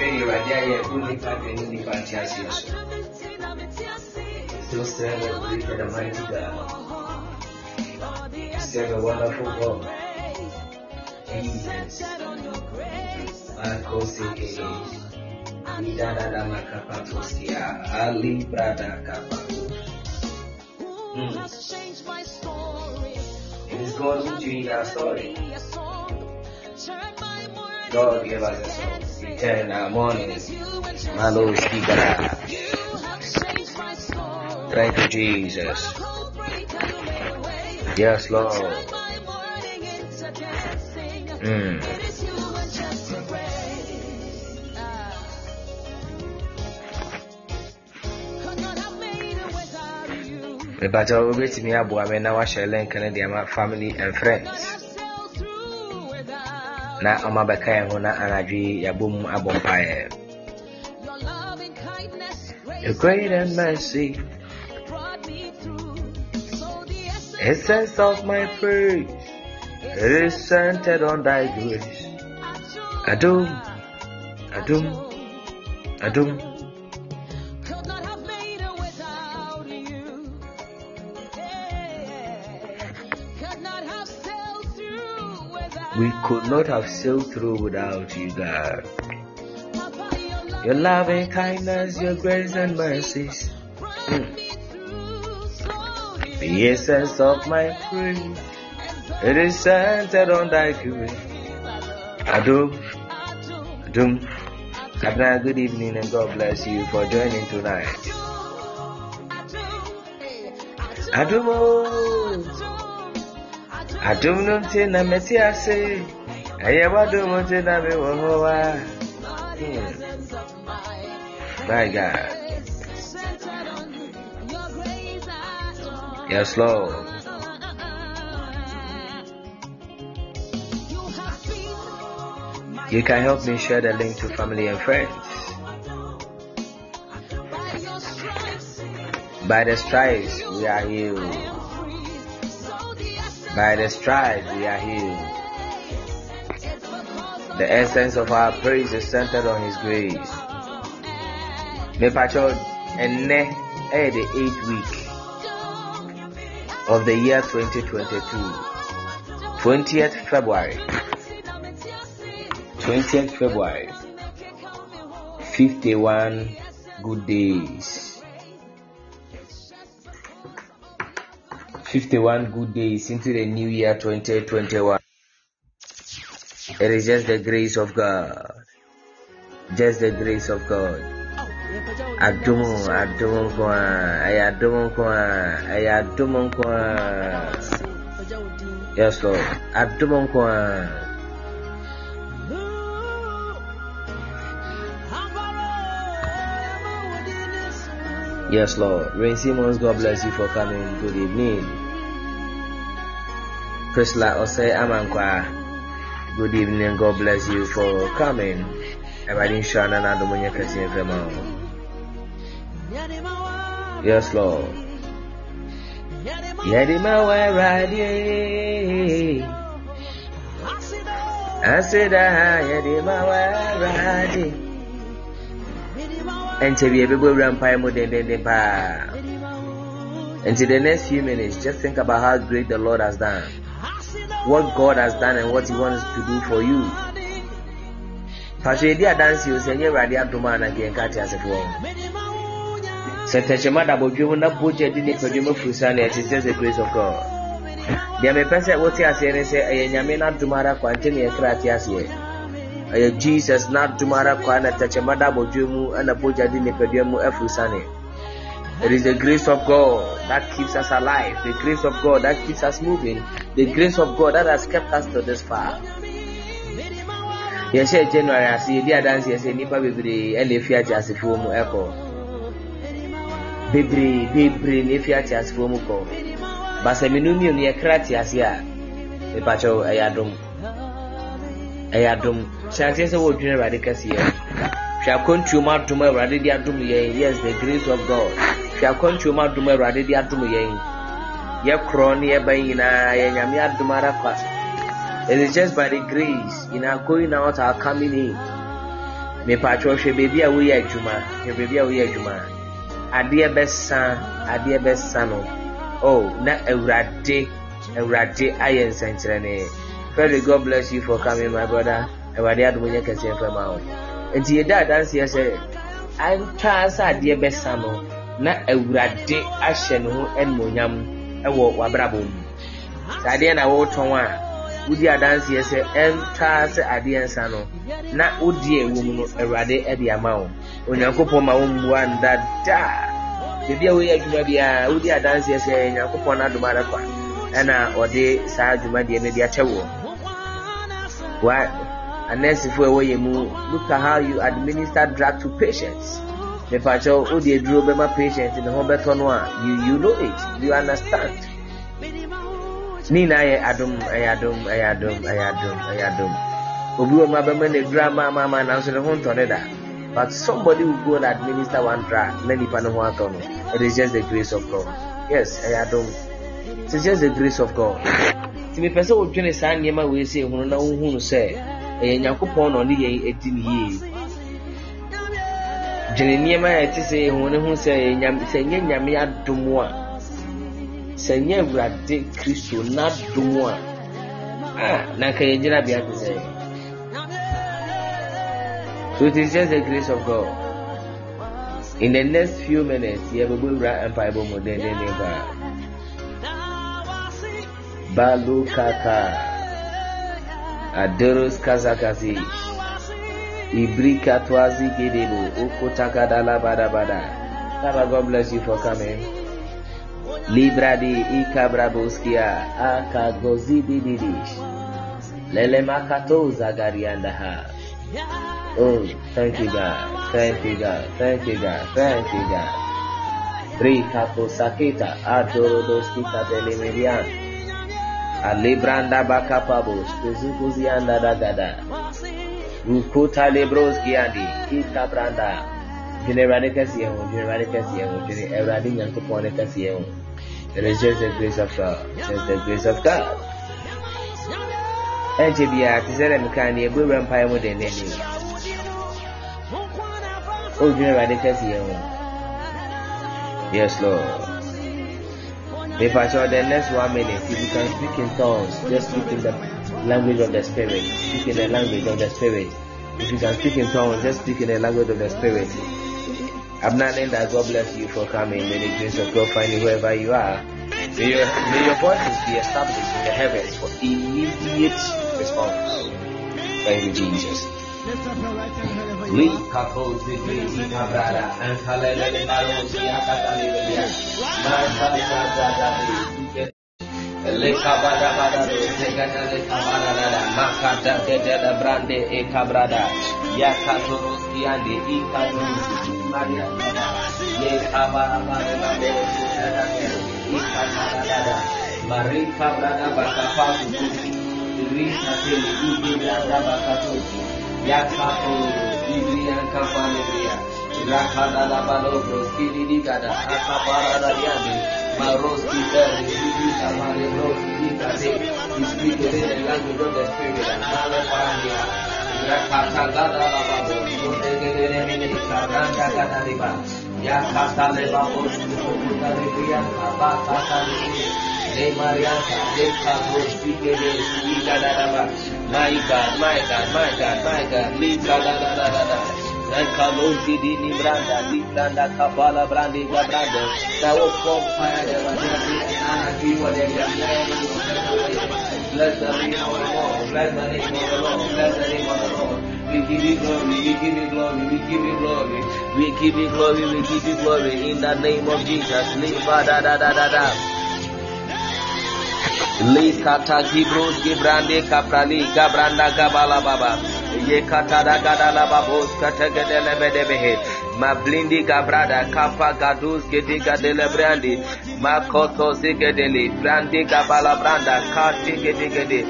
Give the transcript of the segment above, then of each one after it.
Nte aseɛ so Still serve a great and a mighty God. Serve a wonderful God. Jesus. Marco Seke. Idada Makapatosia. Ali Brada Kapato. Who has changed my story? It is God who changed our story. God gave us a song. We turn our morning. It's you and just Malo Skigara. you have changed my story. Thank you, Jesus. Yes, Lord. My. Mm. Mepata wobɛtumi aboa me na wahyɛ link no de ama family and friends na ɔma bɛka yɛn ho na anadwo yi yɛabɔ mu abɔ mpaeɛ your great and mercy, essence of my praise, it is centered on thy grace. Adum, Adum, Adum. We could not have sailed through without you, God. Your love loving kindness, your grace and mercies. So the essence of my praise, it is centered on thy grace. Adum, Adum. Abner, good evening and God bless you for joining tonight. Adum, oh. Adum no nti na meti ase. Ɛyɛ w'adom nti na me wɔ hɔ wa. Hmm. My God. Yes, Lord. You can help me share the link to family and friends. By the stripes we are healed. By the stripes we are healed. The essence of our praise is centered on His grace. Me pacho ene eh the eighth week of the year 2022. 20th February. 20th February. 51 good days. 51 good days into the new year 2021. It is just the grace of God. Just the grace of God. Adumu, adumu kwa, ay adumu kwa, ay adumu kwa. Yes, Lord. Adumu kwa. Yes, Lord. Rain Simmons, God bless you for coming. Good evening. Priscilla Ose Amankwa, good evening. God bless you for coming. Everybody Shana na Domunya Kasi Fema. Yes, Lord. Yadima wa radi. Asida yadima wa radi. Ente bi ebebo wura mpae mu dendenden paa. Until the next few minutes, just think about how great the Lord has done. What God has done and what He wants to do for you. Pastor Edi Adansi o sɛ nyɛ Awurade adom a na nka te asefoɔ. Sɛ tɛkyɛma da abɔdwe mu na bogya di nipadwom afiri saa na ɛte sɛ the grace of God. deɛ mepɛ sɛ wote aseɛ ne sɛ ɛyɛ nyame n'adom ara kwa nkyɛ ne yɛkra te aseɛ ɛyɛ jesus n'adom ara kwa na tɛkyɛma da abɔdwe mu ɛna bogya de nipadua mu afuru sane It is the grace of God that keeps us alive, the grace of God that keeps us moving, the grace of God that has kept us to this far. yɛhyɛ january ase yɛdi adanseɛ sɛ nnipa bebree ɛna efi ate asefoɔ mu ɛkɔ bebree bebree na efi ate asefoɔ mu kɔ basaminu mmienu yɛkra te ase a mipakyɛw ɛyɛ adom ɛyɛ adom hyɛ aseɛ sɛ wɔdwene awurade kɛseɛ hwɛ akɔntuom adom awurade de adom yɛn yes the grace of god. Hwɛ akɔntuom adom awurade de adom yɛn yɛkorɔ ne yɛba nyinaa yɛ nyame adom ara kwa it is just by the grace in our going out our coming in. Mepatwɛ hwɛ baabi a woyɛ adwuma hwɛ baabi a woyɛ adwuma adeɛ bɛsa adeɛ bɛsa no. Oh na awurade awurade ayɛ nsɛnkyerɛnne frederick god bless you for coming my brother. Awurade adom nyɛ kɛseɛ mfɛ ma wo nti yɛda adanseɛ sɛ antwa sɛ adeɛ bɛsa no na awurade ahyɛ ne ho animonyam ɛwɔ w'abrabɔ mu. Sɛ adeɛ na wɔretɔn a wodi adanseɛ sɛ ɛntwa sɛ adeɛ nsa no na wodi ɛwɔ mu no awurade ɛde ama wo. Onyankopɔn ma wɔmmua nda daa baabi a woyɛ adwuma biara wodi adanseɛ sɛ nyankopɔn no adom adakwa ɛna ɔde saa adwumadeɛ no de akyɛ wɔ wa anɛsifoɔ a ɛwɔ yɛn mu look at how you administer drug to patients. Mepakyɛw wode aduro bɛma patient ne ho bɛtɔ no a you you know it. You understand. Ne nyinaa yɛ adom ɛyɛ adom ɛyɛ adom ɛyɛ adom ɛyɛ adom obi wɔ mu abɛma ne duro ama nanso ne ho ntɔ ne da but somebody will go and administer one drug. Na nipa ne ho atɔ no it is just the grace of god. Yes ɛyɛ adom it is just the grace of god. Nti mepɛ sɛ wodwene saa nneɛma wei sɛ ehunu na wohunu sɛ ɛyɛ nyankopɔn na ɔne yɛn adi ne yie. Dwene nneɛma a ɛte sɛ ehunu ne ho sɛ sɛ nyɛ nyame adom a sɛ nyɛ awurade kristo n'adom a ah na nka yɛgyina bea te sɛ so it is just the grace of god. In the next few minutes yɛbɛbɔ wura mpaebɔ mu dendenden paa balu aderos kazakazi ibrikatwazi gedebo okotakadalabadabada baba god bless you for coming. Libradi ikabraboskia akagozidididi lelemakato zagariandaha oh thank you god. Thank you god. Thank you god. Thank you god. Rikaposakita adorodoskita delemedian Alibranda bakapabos kuzukuzianda dagada. Rukuta lebroski andi ikabranda. Dwene Awurade kɛseɛ ho, dwene Awurade kɛseɛ ho, dwene Awurade Nyankopɔn ne kɛseɛ ho. It is just the grace of God. Just the grace of God. Ɛnkyɛ biara te sɛ dɛ meka ne yɛbɔ wura mpaeɛ mu dendenden. Ɔdwene Awurade oh, kɛseɛ ho. Yes, Lord. If I saw the next one minute, if you can speak in tongues, just speak in the language of the Spirit. Speak in the language of the Spirit. If you can speak in tongues, just speak in the language of the Spirit. Abner Linda, God bless you for coming. May the grace of God find you wherever you are. May your, may your voices be established in the heavens for immediate response. Thank you, Jesus. Li kapos de grisi cabrada, and halele maros yakatalelia, makata Le kabada bada do, segana le kabada da, makata de de de brande e cabrada, yakatoros kiande, i katoros Maria, ye kabara bada da bo, i kabada da, marika brada bakapasu risa tele, i brada bakatosi, Yakato Ibria Kapanibria Rakada Labalo Broskiri para Akapara Dariade Maros Kita Ribi Kamari Ros Kita De Ispri Kede Elang Gudo Despiri Rakada Parandia Rakata Gada Lababo Kote Kede Remini Karanta Kata Riba Yakata Leba Bos Kukuta Ribria Kaba Kata Ribi Demarianta Dekta Broskiri Nikada Lababo My God, my God, my God, my God, Lika da da da da da. Kalusi di ni branda, di branda kapala brandi ga branda. Tawo kom fire de la brandi, ana ki wa de ga Bless the name of the the name of the the name of. We give you glory. We give you glory. We give you glory. We give you glory. We give you glory. In the name of Jesus. Live da da da da. Li kata jibros gibrande kaprali gabranda gabala baba. Ye kata da gada la babos kata gadele bedebehe. Mablindi gabrada kapa gadus gedi gadele brandi. Makoto zigedeli brandi gabala branda kati gedi gedi.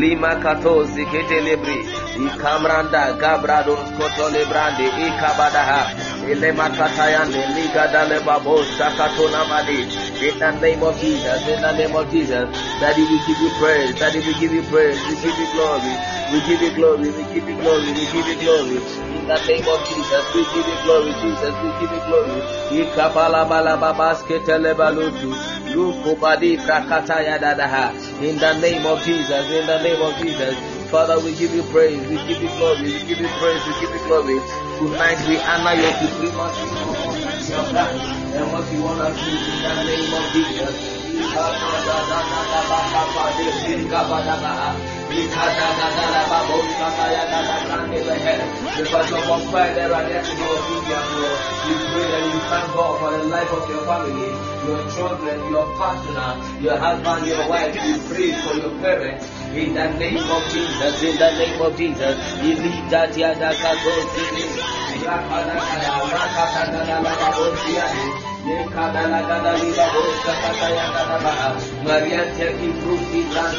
Lima kato zigedeli brandi. Ikamranda Kotole Ikabadaha in the name of Jesus, in the name of Jesus, Daddy, we give you praise, Daddy, we give you praise, we give you glory, we give you glory, we give you glory, we give you glory. In the name of Jesus, we give you glory, Jesus, we give you glory. In the name of Jesus, in the name of Jesus, Father, we give you praise, we give you glory, we give you praise, we give you glory. Tonight we honor your supremacy and what you want us to do in the name of Jesus. Because of one Father, I let you know who you are. We pray that you thank God for the life of your family, your children, your partner, your husband, your wife. We pray for your parents. In the name of Jesus, in the name of Jesus, Ilida Maria, take it through the land,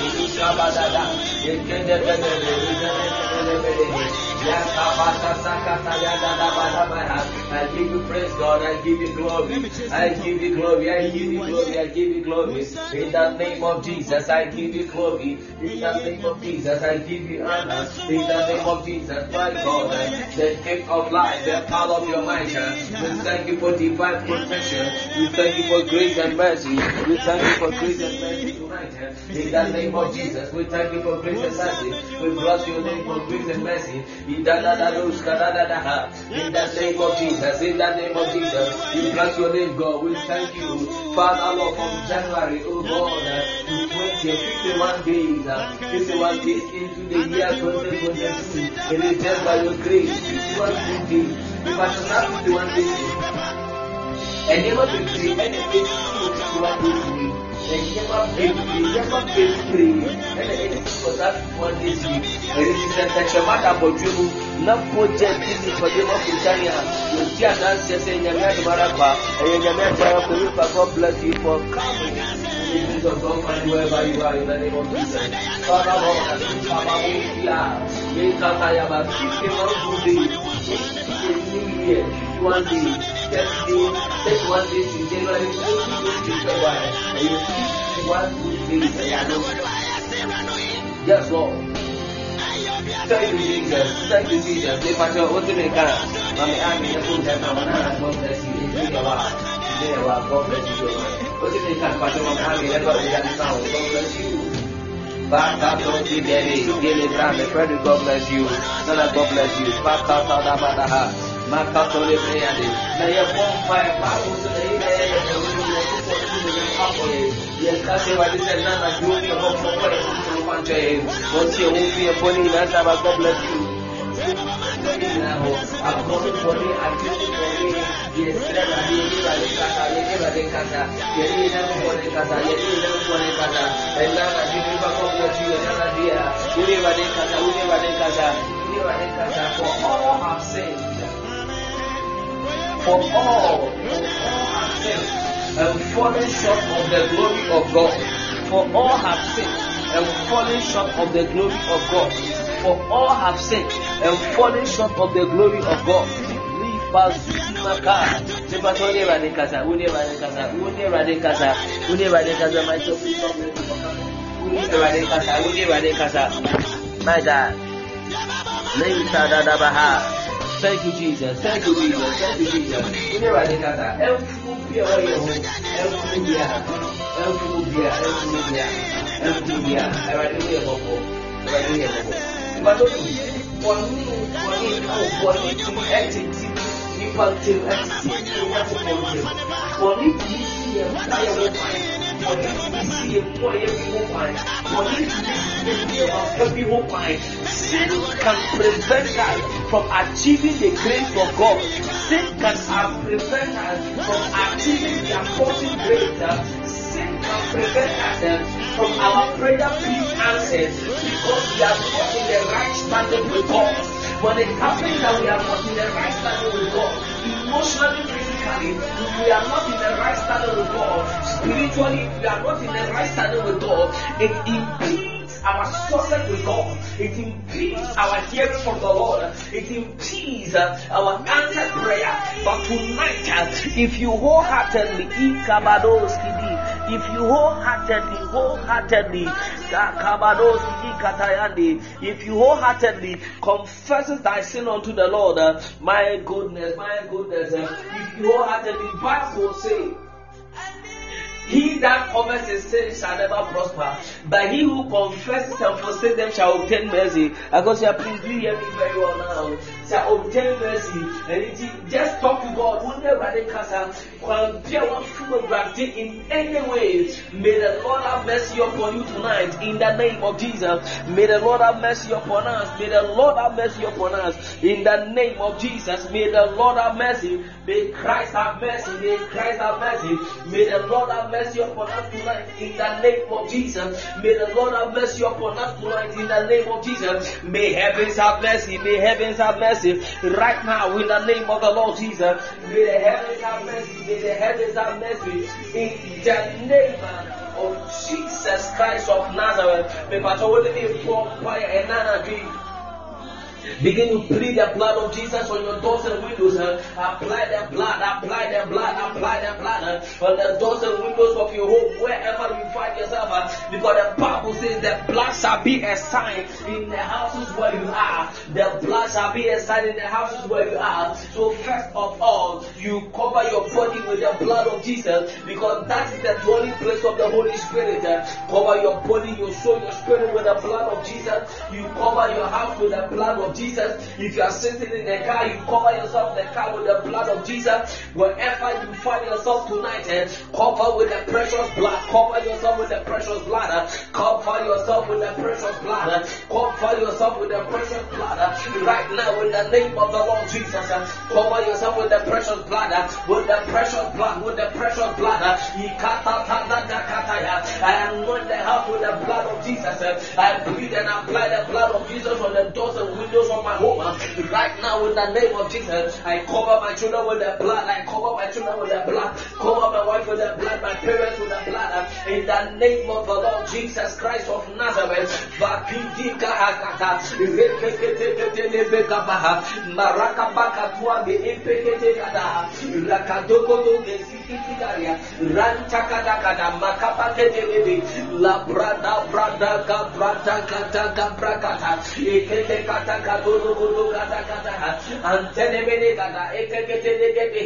I give you praise, God. I give you glory. I give you glory. I give you glory. I give you glory. In the name of Jesus, I give you glory. In the name of Jesus, I give you honor. In the name of Jesus, my God, the King of life, the power of your might. We thank you for divine protection. We thank you for grace and mercy. We thank you for grace and mercy. In the name of Jesus, we thank you for grace and mercy. We bless your name for grace and mercy. In the name of Jesus, in the name of Jesus, we bless your name, God. We thank you, Father, Lord, from January, oh God, uh, to 20, 51 days, uh, 51 days into the year 2022. It is just by your grace, 51 days. We must not 51 days. And never be free, and it is 51 days nneɛma bebree nneɛma bebree ɛna ɛde kɔ saa fifoɔ ne si ɛde sisɛ ntɛkyɛma da abɔdwe mu na mogya di nipadema kurutane a yɛdi adanseɛ sɛ nyame ademara kwa ɛyɛ nyame ademara kwa you. for God bless you for coming Jesus don't find wherever you are in the name of Jesus Father Lord I think Papa Mukia make us I am a fifty one good day new year one day ten day take one day to January two to February and you see one good day I know yes Lord Thank you, Jesus. Thank you, Jesus. If I tell what to make up, I'm asking the food that I'm not going to see. It's a lot. It's a lot. God bless you. What to make up, Pastor? I'm having that. God bless you. Baka tosi deli, gele brande, Frederick, God bless you. Nana, God bless you. Baka tada badaha, maka tolebnya ada. Nah yang pompai baru sudah ini yang terlalu kuat sudah apa ya? Yang tak sewadi sana maju ke pompai itu pancai. Kunci upi yang poni nanti bagus belas tu. Aku aku poni aku poni dia sudah lagi ini balik kata ini balik kata. Jadi ini poni kata jadi ini poni kata. Enak lagi ni bagus belas tu enak dia. Ini balik kata ini balik kata ini balik kata. For all have sinned. For all for all have sinned and fallen short of the glory of God. For all have sinned and fallen short of the glory of God. For all have sinned and fallen short of the glory of God. Maka, Sebatone Radekasa, Une Radekasa, Une Radekasa, Une Radekasa, my Une Radekasa, Une Radekasa, my God. Leita Dadabaha. Thank you, Jesus. Thank you, Jesus. Thank you, Jesus. Une Radekasa, bi a. Ɔyɛ ho ɛfunu bia ɛfunu bia ɛfunu bia ɛfunu bia ɛwɛde wo yɛ bɔbɔ ɛwɛde wo yɛ bɔbɔ ìbàdàn mi wɔni wɔni awo wɔni tu ɛtiti nipa ntɛm ɛtiti nipa ntɛm ntɛm wɔni kìí si yɛ ayɛ wɔ fain Sin can prevent us from achieving the grace of God. Sin can prevent us from achieving the apostolic grace. Sin can prevent us from our prayer being answered because we are not in the right standing with God. When it happens that we are not in the right standing with God, emotionally, physically, we are not in the right standing with God, spiritually, we are not in the right standing with God, it impedes our success with God. It impedes our hearing from the Lord. It impedes our answered prayer. But tonight, if you wholeheartedly, if you wholeheartedly, wholeheartedly, if you wholeheartedly confesses thy sin unto the Lord, my goodness, my goodness, if you wholeheartedly, Bible say, he that covers his sin shall never prosper, but he who confesses and forsakes them shall obtain mercy. I go say, please do hear me very well now. Shall obtain mercy. And it, just talk to God. In any way. May the Lord have mercy upon you tonight in the name of Jesus. May the Lord have mercy upon us. May the Lord have mercy upon us in the name of Jesus. May the Lord have mercy. May Christ have mercy. May Christ have mercy. May the Lord have mercy upon us tonight in the name of Jesus. May the Lord have mercy upon us tonight in the name of Jesus. May heavens have mercy. May heavens have mercy right now in the name of the Lord Jesus. May the heavens have mercy. May the heavens have mercy in the name of Jesus Christ of Nazareth. May Pastor William fire and Nana Begin to plead the blood of Jesus on your doors and windows. Apply the blood, apply the blood, apply the blood on the doors and windows of your home, wherever you find yourself. Because the Bible says the blood shall be a sign in the houses where you are. The blood shall be a sign in the houses where you are. So first of all, you cover your body with the blood of Jesus because that is the dwelling place of the Holy Spirit. Cover your body, your soul, your spirit with the blood of Jesus. You cover your house with the blood of Jesus. If you are sitting in the car, you cover yourself in the car with the blood of Jesus. Wherever you find yourself tonight, eh, cover with the precious blood. Cover yourself with the precious blood. Eh. Cover yourself with the precious blood. Eh. Cover yourself with the precious blood. Eh. Right now, in the name of the Lord Jesus, eh, cover yourself with the precious blood. Eh. With the precious blood. With the precious blood. Eh. I anoint the house with the blood of Jesus. Eh. I bleed and apply the blood of Jesus on the doors and windows of my home. Right now, in the name of Jesus, I cover my children with the blood. I cover my children with the blood. Cover my wife with the blood. My parents with the blood. In the name of the Lord Jesus Christ of Nazareth. La brada brada ka brada ka. Ekete kata kaburu kudu kata kata. Antene mene kata ekete degebe.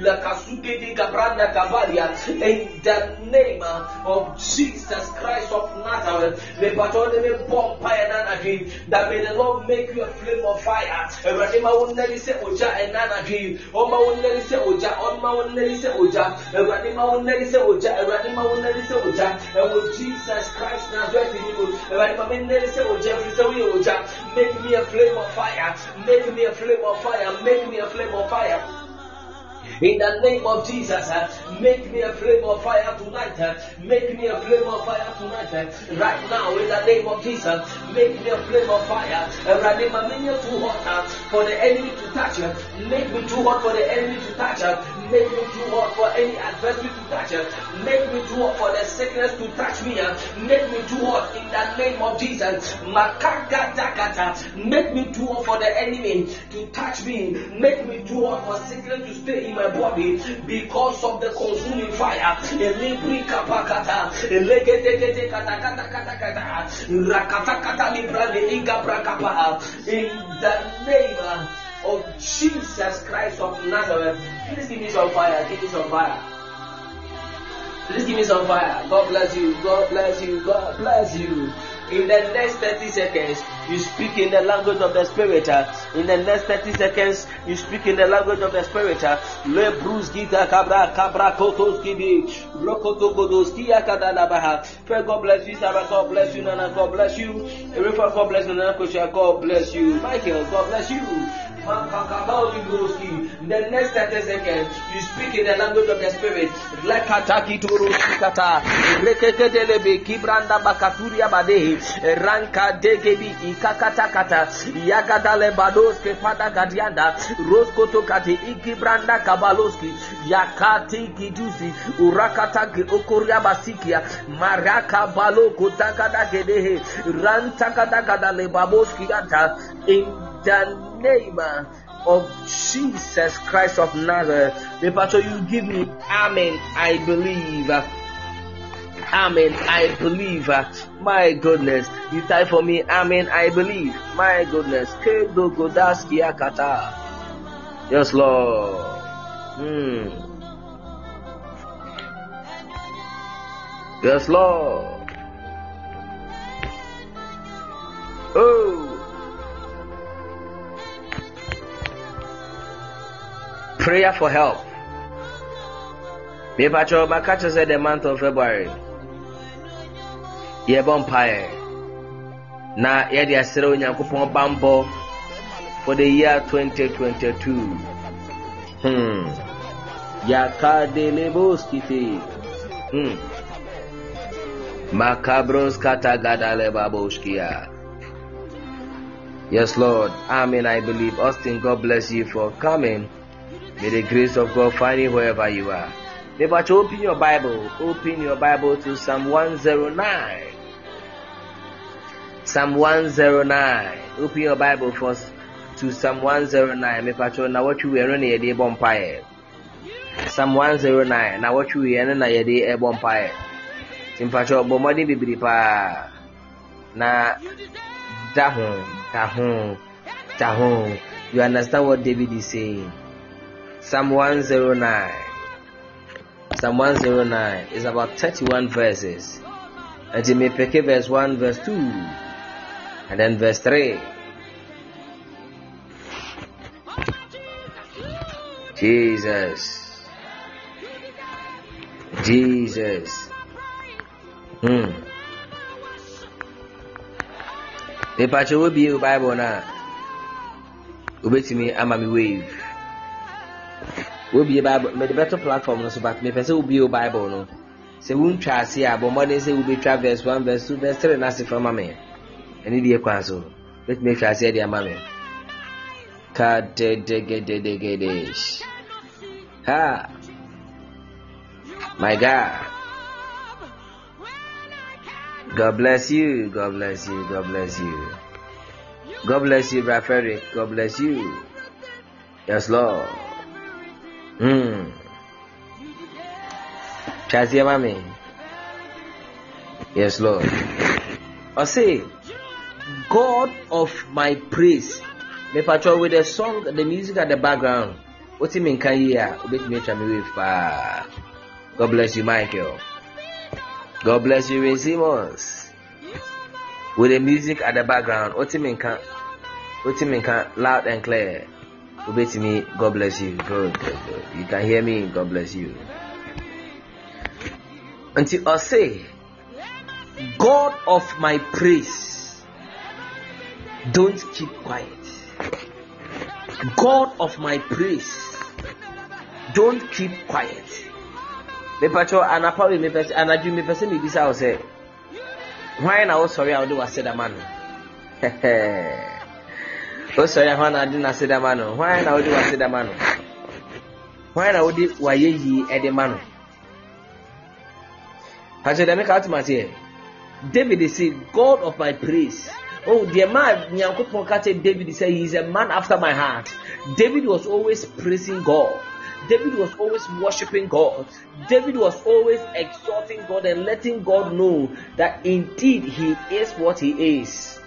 La kasuke di kabranda kabalia. In the name of Jesus Christ of Nazareth. The patron me bomb fire nana That may the Lord make you a flame of fire. Radima wundari se oja enana dream. Oma wundari se oja. Oma wundari se oja. Radima wundari se oja. Radima wundari se oja. And with Jesus Christ Nazareth in you. Radima wundari se oja. Frisawi oja. Make me a flame of fire. Make me a flame of fire. Make me a flame of fire. In the name of Jesus, uh, make me a flame of fire tonight. Uh, make me a flame of fire tonight. Uh, right now, in the name of Jesus, make me a flame of fire. Make me too hot for the enemy to touch. Make me too hot for the enemy to touch. Make me too hot for any adversary to touch. Uh, make me too hot for the sickness to touch me. Make me too hot in the name of Jesus. Make me too hot for the enemy to touch me. Make me too hot for sickness to stay in my body because of the consuming fire. In the name of Jesus Christ of Nazareth, please give me some fire. Give me some fire. Please give me some fire. God bless you. God bless you. God bless you. In the next 30 seconds, you speak in the language of the Spirit. In the next 30 seconds, you speak in the language of the Spirit. Le brus gita cabra cabra kotos gibi rokoto godos kia kadalabaha. Pray God bless you, Sarah. God bless you, Nana. God bless you. Everyone, God bless you, Nana. God bless you. Michael, God bless you. The next 30 seconds, you speak in the language of the spirit. Lekataki turu sikata. Rekekedelebe kibranda bakaturia badehi. Ranka degebi ikakata kata. Yagadale badoske pada gadianda. Roskoto kati ikibranda kabaloski. Yakati kidusi. Urakata ki okoria basikia. Maraka balo kutakada gedehe. Rantakada gadale baboski anta. In the name of Jesus Christ of Nazareth. The pastor, you give me Amen. I believe. Amen. I believe. My goodness. You type for me. Amen. I believe. My goodness. Yes, Lord. Hmm. Yes, Lord. Oh. Prayer for help mepakyɛ maka kyerɛ sɛ the month of february yɛbɔ mpaeɛ na yɛde asrɛ onyankopɔn bambɔ for the year 2022 hmm. yakadeleboskite hmm. makabros katagadalebaboskia Yes, Lord. Amen. I believe. Austin, God bless you for coming. May the grace of God find you wherever you are. Maybe to open your Bible. Open your Bible to Psalm 109. Psalm 109. Open your Bible first to Psalm 109. Maybe to na what you were a day bonfire. Psalm 109. Na what you were running a day a bonfire. Simpacho bomadi bibiri pa na dahon dahon dahon. You understand what David is saying? Psalm 109. Psalm 109 is about 31 verses. And you may pick verse 1, verse 2, and then verse 3. Jesus. Jesus. Hmm. Mepacho will be your Bible now. Ubetimi ama mi wave. wobie bible mede bɛto platform no so but mepɛ sɛ wobie wo bible no sɛ wontwa ase a bɔmmɔden sɛ wobɛtwa verse 1 verse 2 verse 3 no ase fa ma me ɛne deɛ kwan so bɛtumi atwa aseɛ de ama me kadedegedegedesh ha. My god. God bless you god bless you god bless you. God bless you brother frederick. God bless you. Yes lord. Hmm. Chazi mami. Yes, Lord. I say, God of my praise. Me patrol with the song, the music at the background. What you mean can you hear? God bless you, Michael. God bless you, Ray Simmons. With the music at the background. What you mean can? What you mean can? Loud and clear. Me. God bless you. Good, good, good. You can hear me. God bless you. Until I say, God of my praise, don't keep quiet. God of my praise, don't keep quiet. mepatwɛ anapa wei mepɛ anadwo mepɛ sɛ mebisa wo sɛ hwan na wosɔre a wode wasɛ dama no wosɔre a hwan na wode n'ase dama no? Hwan na wode wase dama no? Hwan na wode wayɛ yie ɛde ma no? Pakyɛ dɛme ka wotoma teɛ david say god of my praise. Oh deɛ ma nyankopɔn ka kyɛ david sɛ he is a man after my heart. David was always praising god. David was always worshiping God. David was always exalting God and letting God know that indeed he is what he is.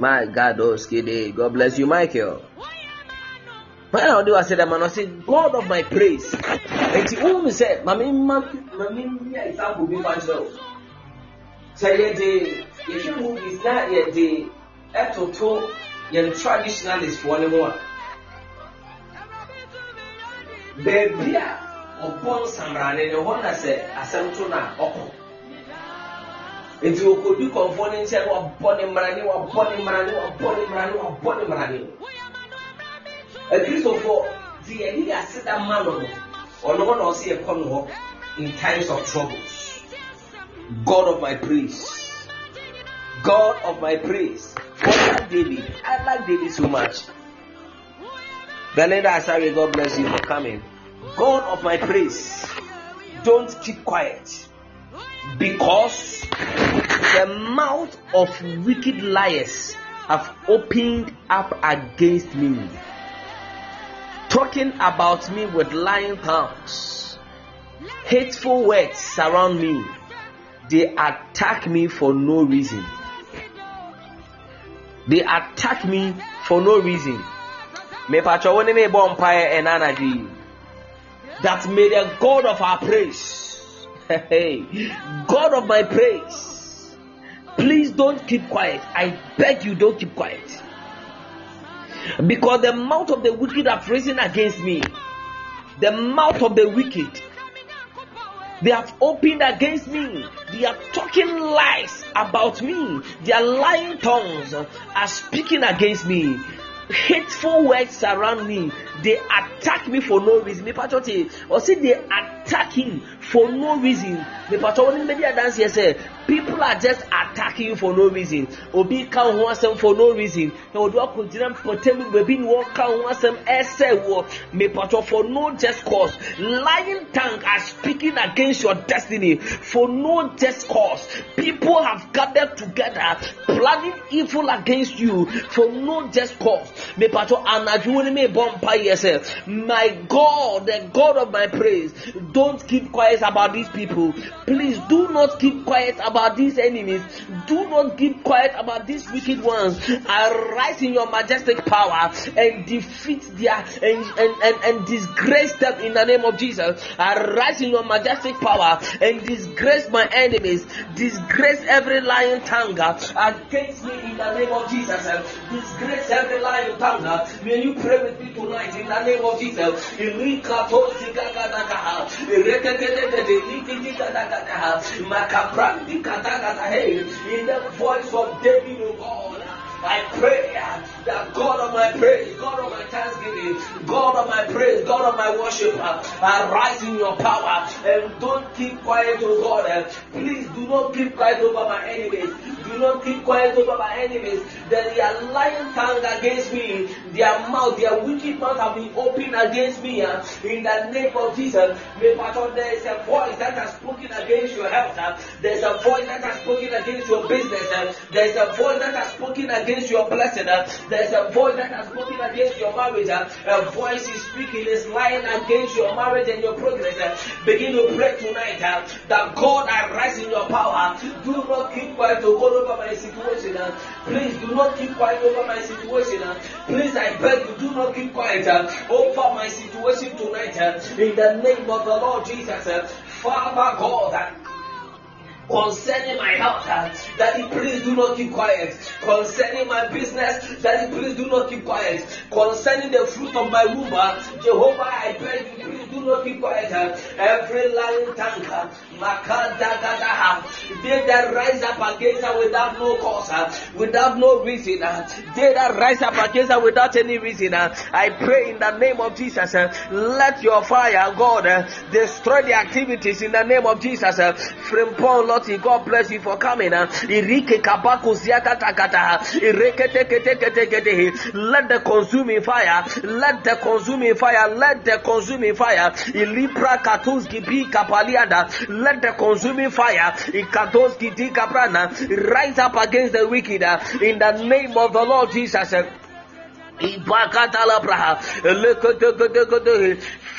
My God, those kidding. God bless you, Michael. When I do I say that man, I say God of my praise. And he only said, Mami, mami, example be myself. sɛ yɛde yɛhwɛ movies na yɛde ɛtoto yɛn traditionalist foɔ no mu a beebi a ɔbɔ nsamrane no hɔ na sɛ asɛm to na ɔkɔ nti okodi kɔnfoɔ ne nkyɛn na wabɔ ne mmarane wabɔ ne mmarane wabɔ ne mmarane wabɔ ne mmarane akristofoɔ ti yɛde yɛ aseda ma no no ɔno hɔ na ɔsi yɛ kɔ no in times of troubles god of my praise. God of my praise. I like david. I like david so much. Belinda asare god bless you for coming. God of my praise. Don't keep quiet because the mouth of wicked liars have opened up against me, talking about me with lying tongues. Hateful words surround me. They attack me for no reason. They attack me for no reason. That may the God of our praise Hey, God of my praise, please don't keep quiet. I beg you, don't keep quiet. Because the mouth of the wicked have risen against me. The mouth of the wicked, they have opened against me. They are talking lies about me. Their lying tongues are speaking against me hateful words surround me they attack me for no reason or say they attack him for no reason nipa tɔ wɔn mbɛdi adansi say people are just attacking you for no reason. Obi ka ho asɛm for no reason. Na ɔdo akɔgyina mpɔtam baabi ni wɔn ka ho asɛm ɛsɛ wɔ nipa for no just cause. Lying tongue are speaking against your destiny. For no just cause. People have gathered together planning evil against you for no just cause. Mepatɔ anadwo ne mebɔ mpa yɛ sɛ my god the god of my praise don't keep quiet about these people please do not keep quiet about these enemies. Do not keep quiet about these wicked ones. Arise in your majestic power and defeat their and, and, and, and disgrace them in the name of jesus. Arise in your majestic power and disgrace my enemies. Disgrace every lying tongue against me in the name of jesus. Disgrace every lying tongue. May you pray with me tonight in the name of Jesus. In the voice of David, O God. I pray that God of my praise, God of my thanksgiving, God of my praise, God of my worship, arise in your power and don't keep quiet, oh God. Please do not keep quiet over my enemies. Do not keep quiet over my enemies. That they are lying tongue against me. Their mouth, their wicked mouth have been opened against me. Uh, in the name of Jesus, may there is a voice that has spoken against your health. Uh, There's a voice that has spoken against your business. Uh, There's a voice that has spoken against against your blessing. Uh, there's a voice that has spoken against your marriage. Uh, a voice is speaking, is lying against your marriage and your progress. Uh, begin to pray tonight that God arise in your power. Do not keep quiet to go over my situation. Please do not keep quiet over my situation. Please, I beg you, do not keep quiet over my situation tonight. In the name of the Lord Jesus, Father God. Uh, concerning my health, Daddy, please do not keep quiet. Concerning my business, Daddy, please do not keep quiet. Concerning the fruit of my womb, Jehovah, I beg you, please do not keep quiet. Every lying tongue, they that rise up against her without no cause, without no reason, they that rise up against her without any reason, I pray in the name of Jesus, let your fire, God, destroy the activities in the name of Jesus. From Paul, Lord, God bless you for coming. Let the consuming fire. Let the consuming fire. Let the consuming fire. Kapaliada. Let the consuming fire. Ikatoski di kaprana. Rise up against the wicked. In the name of the Lord Jesus.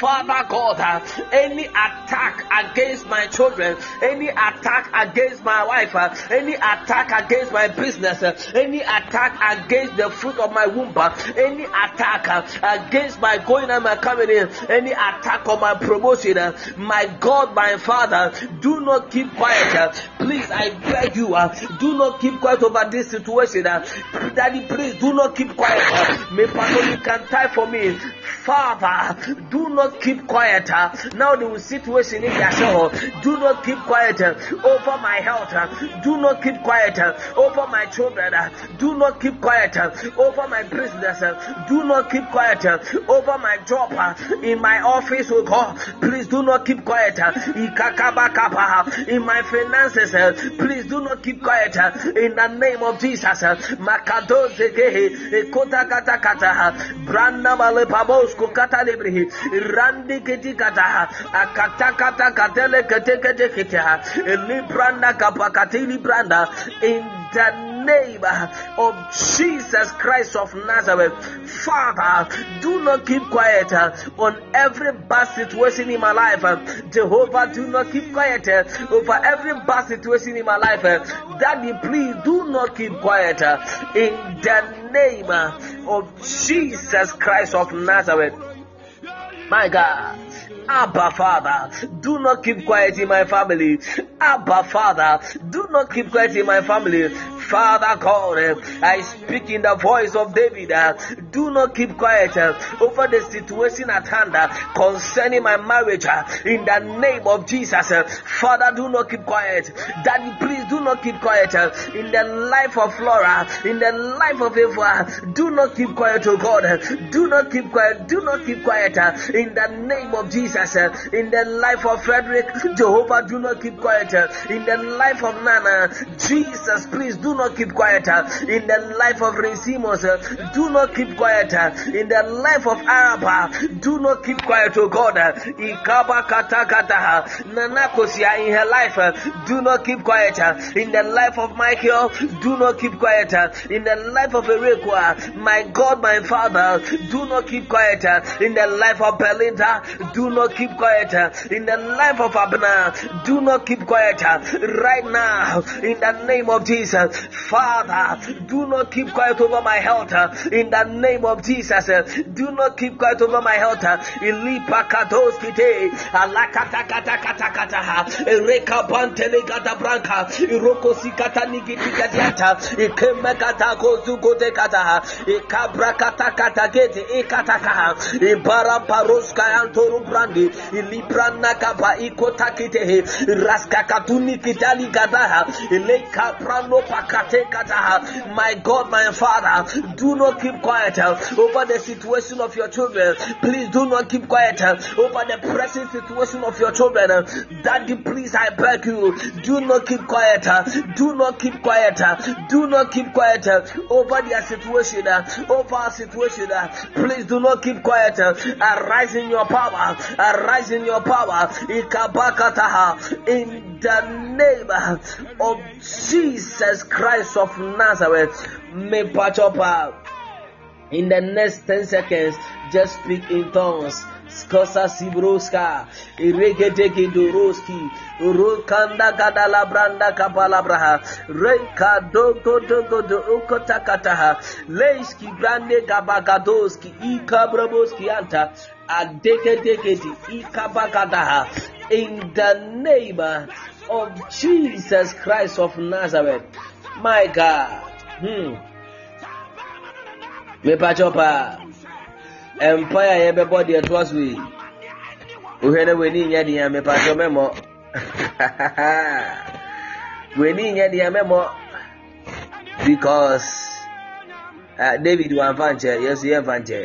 Father God, uh, any attack against my children, any attack against my wife, uh, any attack against my business, uh, any attack against the fruit of my womb, any attack against my going and my coming in, any attack on my promotion, my God, my Father, do not keep quiet. Please, I beg you, do not keep quiet over this situation. Daddy, please do not keep quiet. May Pastor, you can type for me. Father, do not keep quiet. Now the situation in your do not keep quiet over my health. Do not keep quiet over my children. Do not keep quiet over my business. Do not keep quiet over my job in my office. Oh God, please do not keep quiet. In my finances, please do not keep quiet. in the name of Jesus. uh, Makadozegehe, ekotakata, branda malepabosko katalebrihi, randi ketikata, akatakata katele ketekete keteha, libranda kapakatili branda, in the name of Jesus Christ of Nazareth. Father, do not keep quiet on every bad situation in my life. Jehovah, do not keep quiet over every bad situation in my life. Daddy, please do not keep quiet in the name of Jesus Christ of Nazareth. My God. Abba Father, do not keep quiet in my family. Abba Father, do not keep quiet in my family. Father God, I speak in the voice of David. uh, Do not keep quiet uh, over the situation at hand uh, concerning my marriage. Uh, in the name of Jesus, uh, Father, do not keep quiet. Daddy, please do not keep quiet. Uh, in the life of Flora, in the life of Eva, do not keep quiet, oh God. Do not keep quiet. Do not keep quiet. In the name of Jesus, in the life of Frederick, Jehovah, do not keep quiet. In the life of Nana, Jesus, please do not keep quiet. uh, In the life of Racimos, uh, do not keep quiet. uh, In the life of Araba, do not keep quiet, oh God. Ikaba kata kata, uh, Nana Kosia in her life, do not keep quiet. In the life of Michael, do not keep quiet. In the life of Erekwa, my God, my Father, do not keep quiet. In the life of Belinda, do not keep quiet. In the life of Abner, do not keep quiet. Right now, in the name of Jesus, Father, do not keep quiet over my health. In the name of Jesus, do not keep quiet over my health. uh, Ilipa kadoskite, alakata kata kata kata ha, reka pantele kata branka, iroko sikata nigiti katiata, ikeme kata kozu kote kata ha, ikabra kata kata gete, ikata kaha, ibara paroska antoru brandi, ilibrana kapa ikota kite, raska katuni kitali kataha, ileka prano pakate kataha. My God, my Father, do not keep quiet uh, over the situation of your children. Please do not keep quiet uh, over the present situation of your children. uh. Daddy, please, I beg you, do not keep quiet. Do not keep quiet. Do not keep quiet over their situation. Over our situation. Please do not keep quiet. Arise in your power. Arise in your power. In the name of Jesus Christ of Nazareth. May Pachopa. In the next 10 seconds, just speak in tongues. Skosa Sibroska, Iregedege Doroski, Rukanda Kadala Branda Kapalabraha, Reika Dogo Dogo do Ukotakataha, Leiski Brande Gabagadoski, Ikabraboski Anta, Adegedegedi, Ikabagadaha, in the name of Jesus Christ of Nazareth. My God. Hmm. mepatwɔ paa mpae a yɛbɛbɔ deɛ ɛtoa so yi wohwɛ no w'ani nyɛ deɛ a mepatwɔ mɛmmɔ w'ani nyɛ deɛ mɛmmɔ because uh, david wamfa nkyɛ yɛso yɛmfa nkyɛ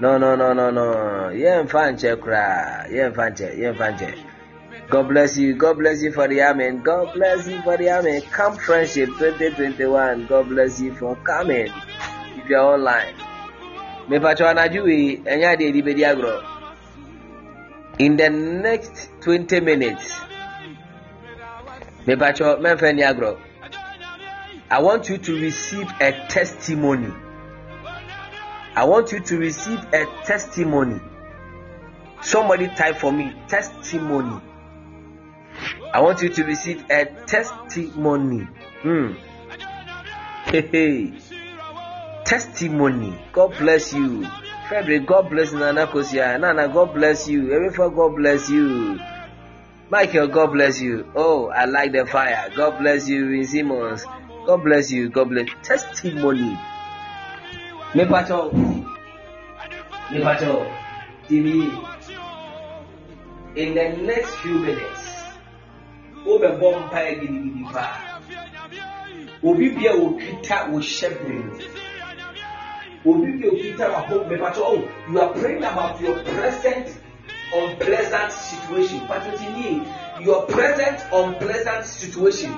no no no no no. Yɛmfa nkyɛ koraa yɛmfa nkyɛ yɛmfa nkyɛ God bless you. God bless you for the amen. God bless you for the amen. Camp Friendship 2021. God bless you for coming. If you're online. In the next 20 minutes. I want you to receive a testimony. I want you to receive a testimony. Somebody type for me testimony. I want you to receive a testimony. Hmm. Hey, hey. Testimony. God bless you. Frederick, God bless Nana Kosia. Nana, God bless you. Everyone, God bless you. Michael, God bless you. Oh, I like the fire. God bless you, in Simmons. God bless you. God bless. Testimony. Me pacho. Me pacho. TV. In the next few minutes, wobɛbɔ mpaeɛ gidigidi paa. Obi bia okita wo hyɛbrɛ obi bia okita wapɔ mepatɔ oh you are praying about your present unpleasant situation. Patotini your present unpleasant situation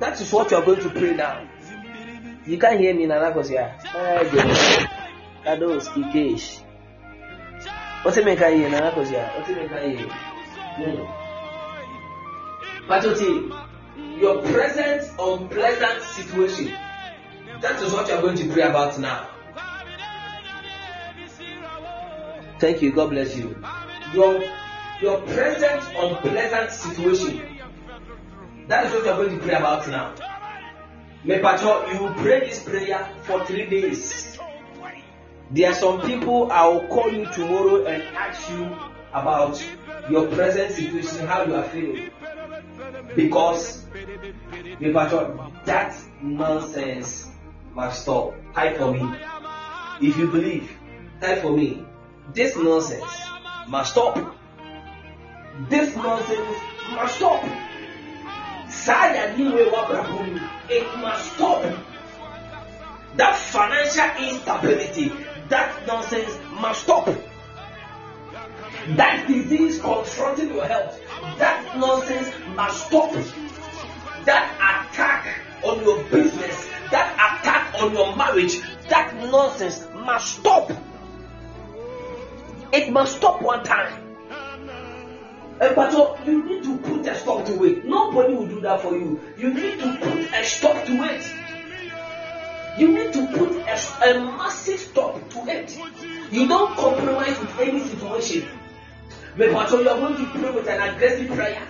that is what you are going to pray now. You can hear me nana kosia. Kado skikesh What's it make a year, Nana Kosia? What's it make a Patoti, your present unpleasant situation. That is what you are going to pray about now. Thank you. God bless you. Your your present unpleasant situation. That is what you are going to pray about now. Mepacho, you will pray this prayer for three days. There are some people I will call you tomorrow and ask you about your present situation, how you are feeling. Because that nonsense must stop. Type for me. If you believe, type for me. This nonsense must stop. This nonsense must stop. It must stop. That financial instability, that nonsense must stop. That disease confronting your health, that nonsense must stop. That attack on your business, that attack on your marriage, that nonsense must stop. It must stop one time. But you need to put a stop to it. Nobody will do that for you. You need to put a stop to it. You need to put a, a massive stop to it. You don't compromise with any situation. But you are going to pray with an aggressive prayer.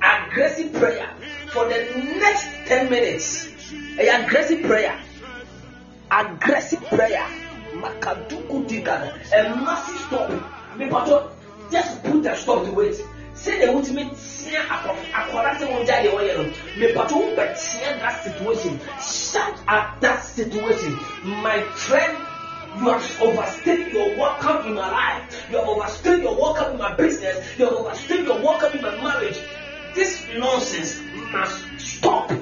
Aggressive prayer for the next 10 minutes. A aggressive prayer. Aggressive prayer. Makaduku digana. A massive stop. But just put a stop to it. The ultimate tia akwara sɛ wɔn gya deɛ wɔyɛ no mepato wo bɛtia that situation shout at that situation my friend you have overstayed your welcome in my life. You have overstayed your welcome in my business. You have overstayed your welcome in my marriage. This nonsense must stop.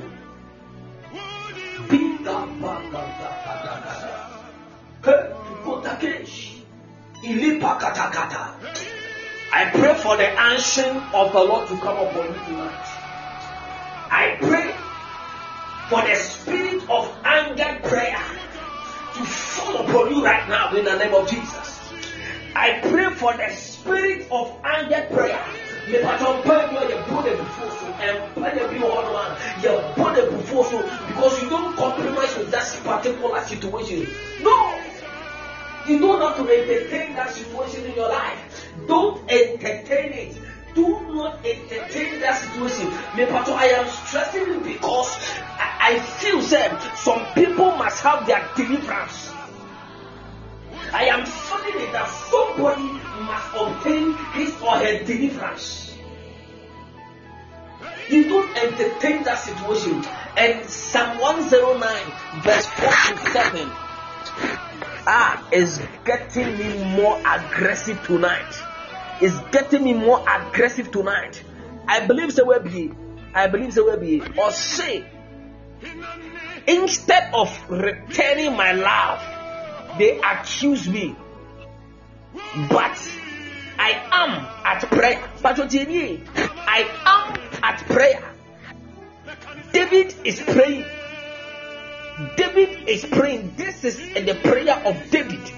I pray for the answer of the Lord to come upon you tonight. I pray for the spirit of anger prayer to fall upon you right now in the name of Jesus. I pray for the spirit of anger prayer. Because you don't compromise with that particular situation. No! You don't have to entertain that situation in your life. Don't entertain it. Do not entertain that situation. I am stressing you because I, I feel that some people must have their deliverance. I am feeling it that somebody must obtain his or her deliverance. You don't entertain that situation. And Psalm 109, verse 4 to 7, ah, is getting me more aggressive tonight. Is getting me more aggressive tonight. I believe so will be. I believe so will be. Or say, instead of returning my love, they accuse me. But I am at prayer. I am at prayer. David is praying. David is praying. This is the prayer of David.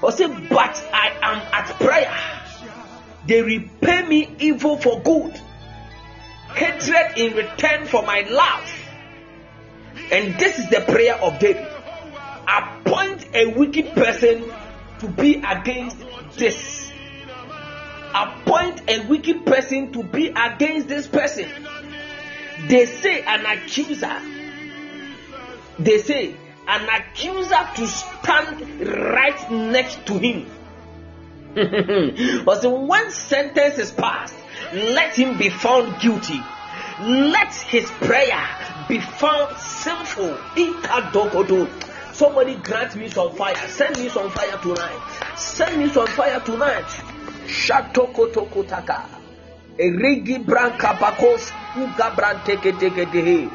Or say, but I am at prayer. They repay me evil for good, hatred in return for my love. And this is the prayer of David. Appoint a wicked person to be against this. appoint a wicked person to be against this person. They say an accuser. They say an accuser to stand right next to him. but when sentence is passed, let him be found guilty. Let his prayer be found sinful. Somebody grant me some fire. Send me some fire tonight. Send me some fire tonight. Shatoko toko taka. Erigi branka bakos uga branteke teke dehe.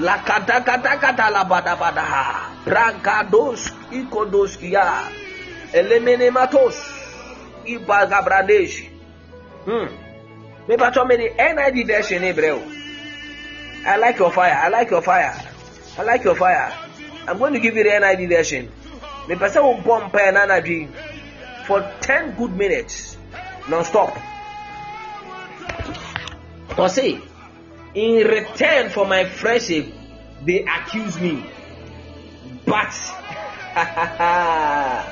Lakata kata kata la bada bada. Branka dos ikodos kia. Elemene matos. Ibaga bradesh. Hmm. Me patro me the NIV version Hebreu. I like your fire. I like your fire. I like your fire. I'm going to give you the NIV version. Me pese wo bomb na na for 10 good minutes non-stop. Or say, in return for my friendship, they accuse me. But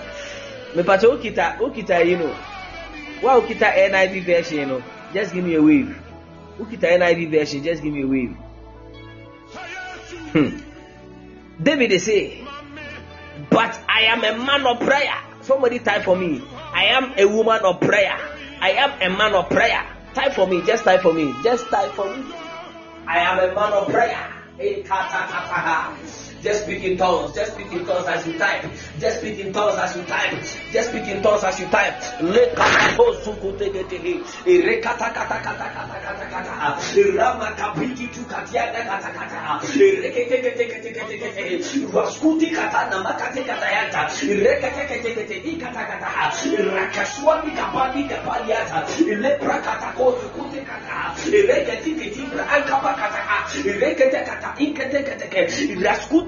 me pate okita okita you know. Wa okita NIV version know. Just give me a wave. Okita NIV version, just give me a wave. Hmm. David say, but I am a man of prayer. Somebody type for me. I am a woman of prayer. I am a man of prayer. Type for me. Just type for me. Just type for me. I am a man of prayer. Just speak in tongues. Just speak in tongues as you type. Just speak in tongues as you type. Just speak in tongues as you type. Rekata kata kata kata kata kata. Rama kapiki tu katiana kata kata. Rekete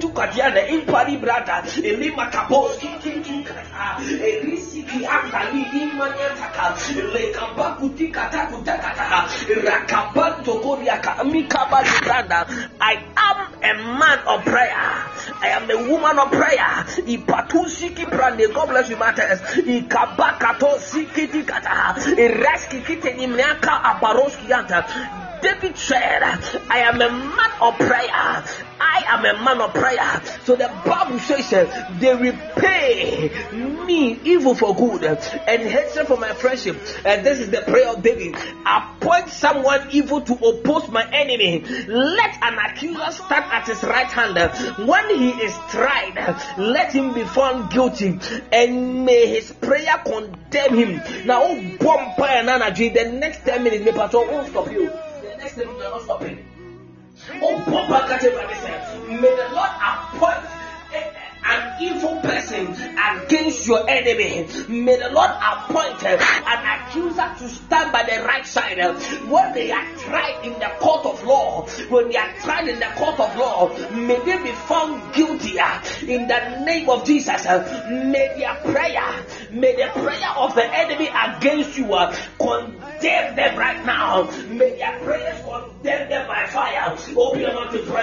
kete kete kete kete. Waskuti kata nama kate kata yata. Rekete kete kete ikata kata. Rakaswami kapani kapani yata. Lepra kata ko kute kata. Rekete kete ankapa kata. Rekete kata ikete kete kete. Raskuti tu kadiana impari brada elima kabos kinkin kata erisiki akali imanya taka le kambaku tikata kutakata rakabanto koriaka mikaba brada I am a man of prayer I am a woman of prayer ipatushiki brande God bless you matters ikabakato sikiti kata iraski kite nimnyaka abaroski yanta David said, I am a man of prayer. I am a man of prayer. So the Bible says they repay me evil for good and hatred for my friendship. And this is the prayer of David. Appoint someone evil to oppose my enemy. Let an accuser stand at his right hand. When he is tried, let him be found guilty and may his prayer condemn him. Now, oh, bomb the next 10 minutes, may pastor won't stop you next thing we are not. Oh, May the Lord appoint an evil person against your enemy. May the Lord appoint an accuser to stand by the right side. When they are tried in the court of law, when they are tried in the court of law, may they be found guilty uh, in the name of Jesus. May their prayer, may the prayer of the enemy against you condemn them right now. May their prayers condemn them by fire. Open your mouth to prayer.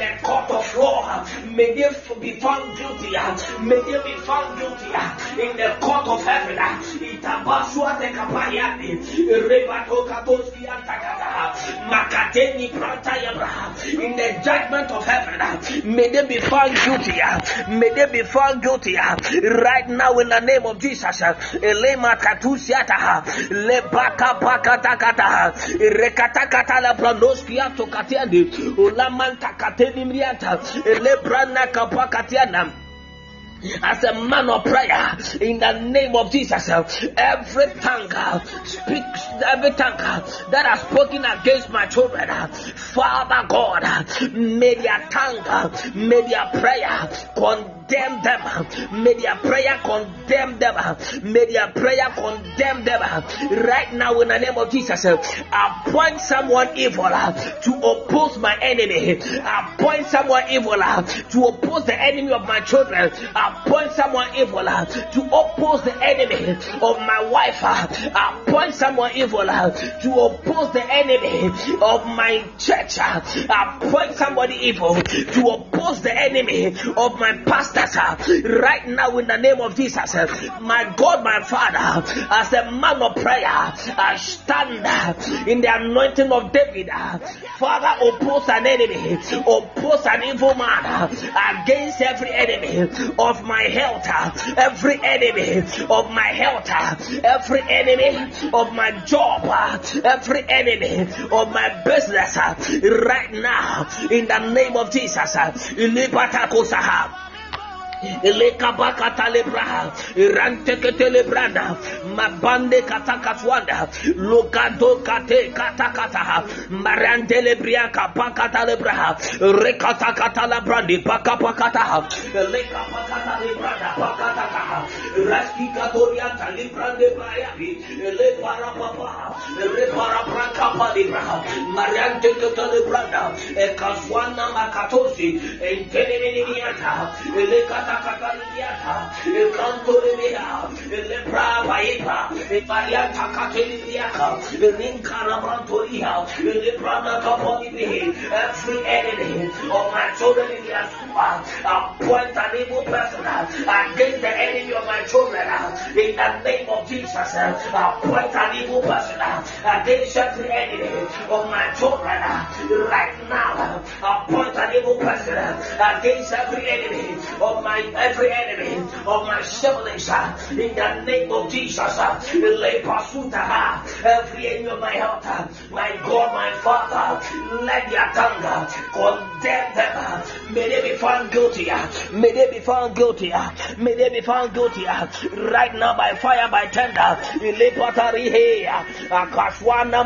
the court of law. May they be found guilty. May they be found guilty in the court of heaven. Itabasua de kapayani. Rebato katoski antakata. Makateni pranta Abraham. In the judgment of heaven. May they be found guilty. May they be found guilty. Right now in the name of Jesus. Elema katusiata. Lebaka pakatakata. Rekatakata la brandoski ato katiani. Ulamanta kateni as a man of prayer in the name of Jesus. Every tongue speaks, every tongue that has spoken against my children, Father God, may their tongue, may their prayer condemn condemn them. May their prayer condemn them. May their prayer condemn them. Right now, in the name of Jesus, appoint someone evil to oppose my enemy. Appoint someone evil to oppose the enemy of my children. Appoint someone evil to oppose the enemy of my wife. Appoint someone evil to oppose the enemy of my church. Appoint somebody evil to oppose the enemy of my pastors. Uh, right now, in the name of Jesus, uh, my God, my Father, as a man of prayer, I stand uh, in the anointing of David. Father, oppose an enemy, oppose an evil man against every enemy of my health, every enemy of my health, every enemy of my job, every enemy of my business right now in the name of Jesus. ilipata kosaha Elekabakata lebraha, irantekete lebranda, mabande katakatwanda, lokado kate katakata, marante lebria kapakata lebraha, rekata kata lebrandi, pakapakata, elekabakata lebranda, pakataka, raski katorianta lebrande bayabi, ele para papa, ele para prakapa lebraha, mariante kete lebranda, ekaswana makatosi, entenemeniata, elekata ekantolemea lepra paipa evariata kateliaka rinkarabrantoria leprana kaponibihi every enemy of my children in their appoint an evil person against the enemy of my children in the name of Jesus appoint an evil person against every enemy of my children right now appoint an evil person against every enemy of my every enemy of my siblings uh, in the name of Jesus. uh, uh, Every enemy of my health, my God, my Father, let their tongue condemn them. May they be found guilty. May they be found guilty. May they be found guilty right now by fire, by tender. Ile patari he, uh, akashwana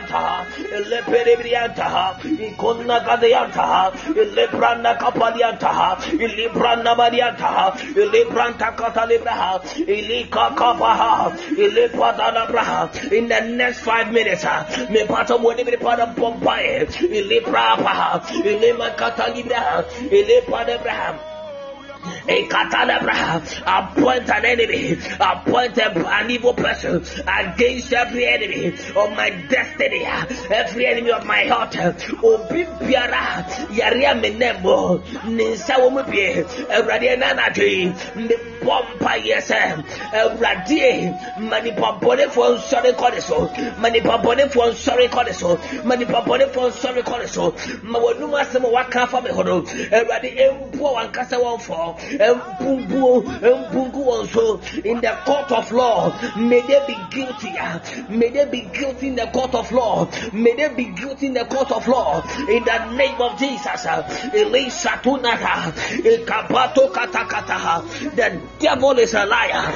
matata. Ile pedibrian papa. Ile kota kata le grandpa. Indini minianta. Korodorianta. Ile pedebrianta. Ikonna kadeyanta. Ile branda kapalianta. Ile branda marianta. Ile branda kata lebraha. Ile kakapaha. Ile padana braha. In the next five minutes, me pata mwene me pata pompae. Ile prapa. Ile makata libra. Appoint an enemy, appoint an evil person against every enemy of my destiny, every enemy of my health. Obi biara yare amenemo ninsa wo mu bie. Awurade me bompa yese awurade mani papone for sorry call so mani for sorry call so mani for sorry call so. Ma wonum asem waka fa me hodo awurade empo wankasa won for empumbuo empungu won so in the court of law. May they be guilty. May they be guilty in the court of law. May they be guilty in the court of law. In the name of Jesus. The devil is a liar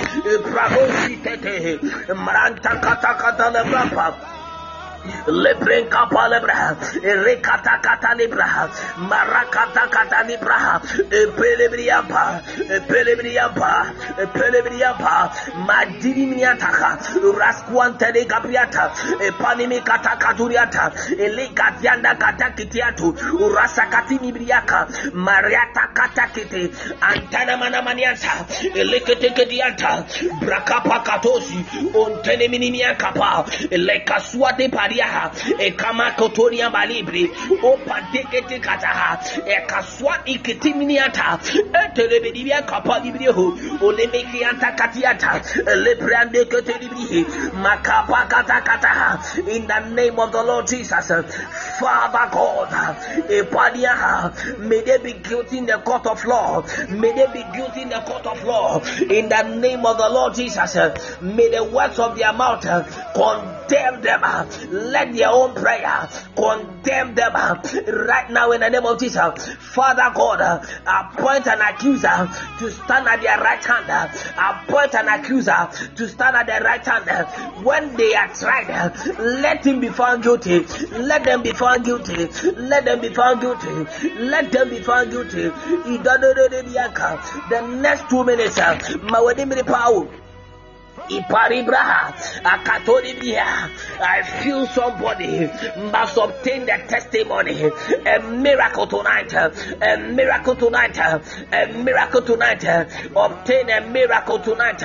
bravo sitete maranta katakata lebrapa Lebren kapa lebra, rekata kata libra, marakata kata libra, pelebriapa, pelebriapa, pelebriapa, madini miataka, raskuante de gabriata, panimi kata katuriata, elegatianda kata kitiatu, urasakati mibriaka, mariata kata kite, antana mana maniata, elekete kediata, brakapa katosi, ontene minimiakapa, elekaswate pari Maria, e kama kotoria balibri, o padekete kataha, e kaswa ikitiminiata, e telebedibia kapa libriho, o lemekianta katiata, le brande ketelibrihi, makapa kata kataha, in the name of the Lord Jesus, Father God, e padia, may they be guilty in the court of law, may they be guilty in the court of law, in the name of the Lord Jesus, may the words of their mouth condemn them. Let their own prayer condemn them uh, right now in the name of Jesus. Father God, uh, appoint an accuser to stand at their right hand. Uh, appoint an accuser to stand at their right hand. When they are tried, let him be found guilty. Let them be found guilty. Let them be found guilty. Let them be found guilty. The next two minutes, Mawadimiri Pau. Iparibraha, Akatoribia. I feel somebody must obtain the testimony. A miracle tonight. A miracle tonight. A miracle tonight. Obtain a miracle tonight.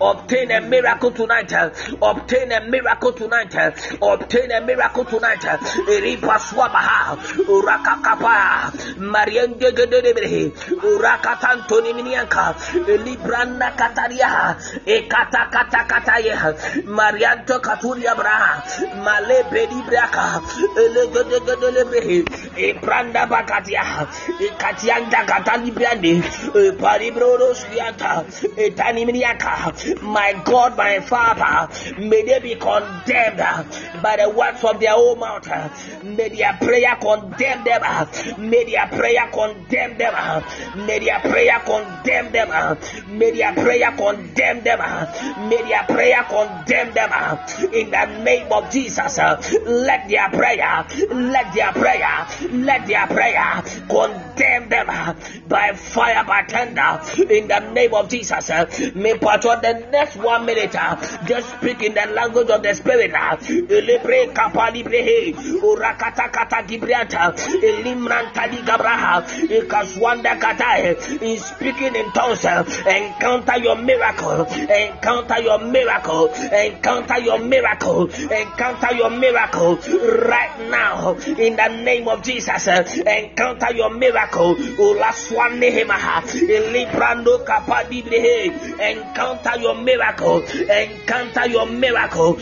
Obtain a miracle tonight. Obtain a miracle tonight. Obtain a miracle tonight. Ripa swabaha. Urakakapa. Marienge gedebrehi. Urakatantoni minianka. Libranda kataria. Ekataka kata kata ya marianto katulia bra. Male bedi braka. Elegede gede lebe e bakatia. E katianda katali brande. E pari brodo slianta e tani miniaka. My god my father. May they be condemned by the words of their own mouth. May their prayer condemn them. May their prayer condemn them. May their prayer condemn them. May their prayer condemn them May their prayer condemn them uh, in the name of Jesus. Uh, let their prayer, let their prayer, let their prayer condemn them uh, by fire, by tender in the name of Jesus. May part of the next one minute just speak in the language of the spirit. Urakata kata ligabraha ikaswanda in speaking in tongues encounter your miracle encounter your miracle. Encounter your miracle. Encounter your miracle right now in the name of Jesus. Encounter your miracle. Encounter your miracle. Encounter your miracle.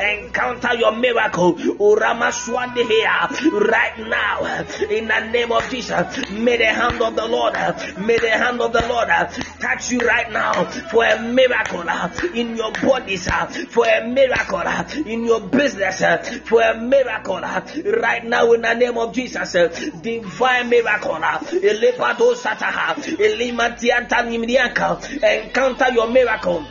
Encounter your miracle. Right now in the name of Jesus. May the hand of the Lord, may the hand of the Lord touch you right now for a miracle uh, in your bodies, uh, for a miracle uh, in your business, for a miracle right now in the name of Jesus. Divine miracle. Encounter your miracle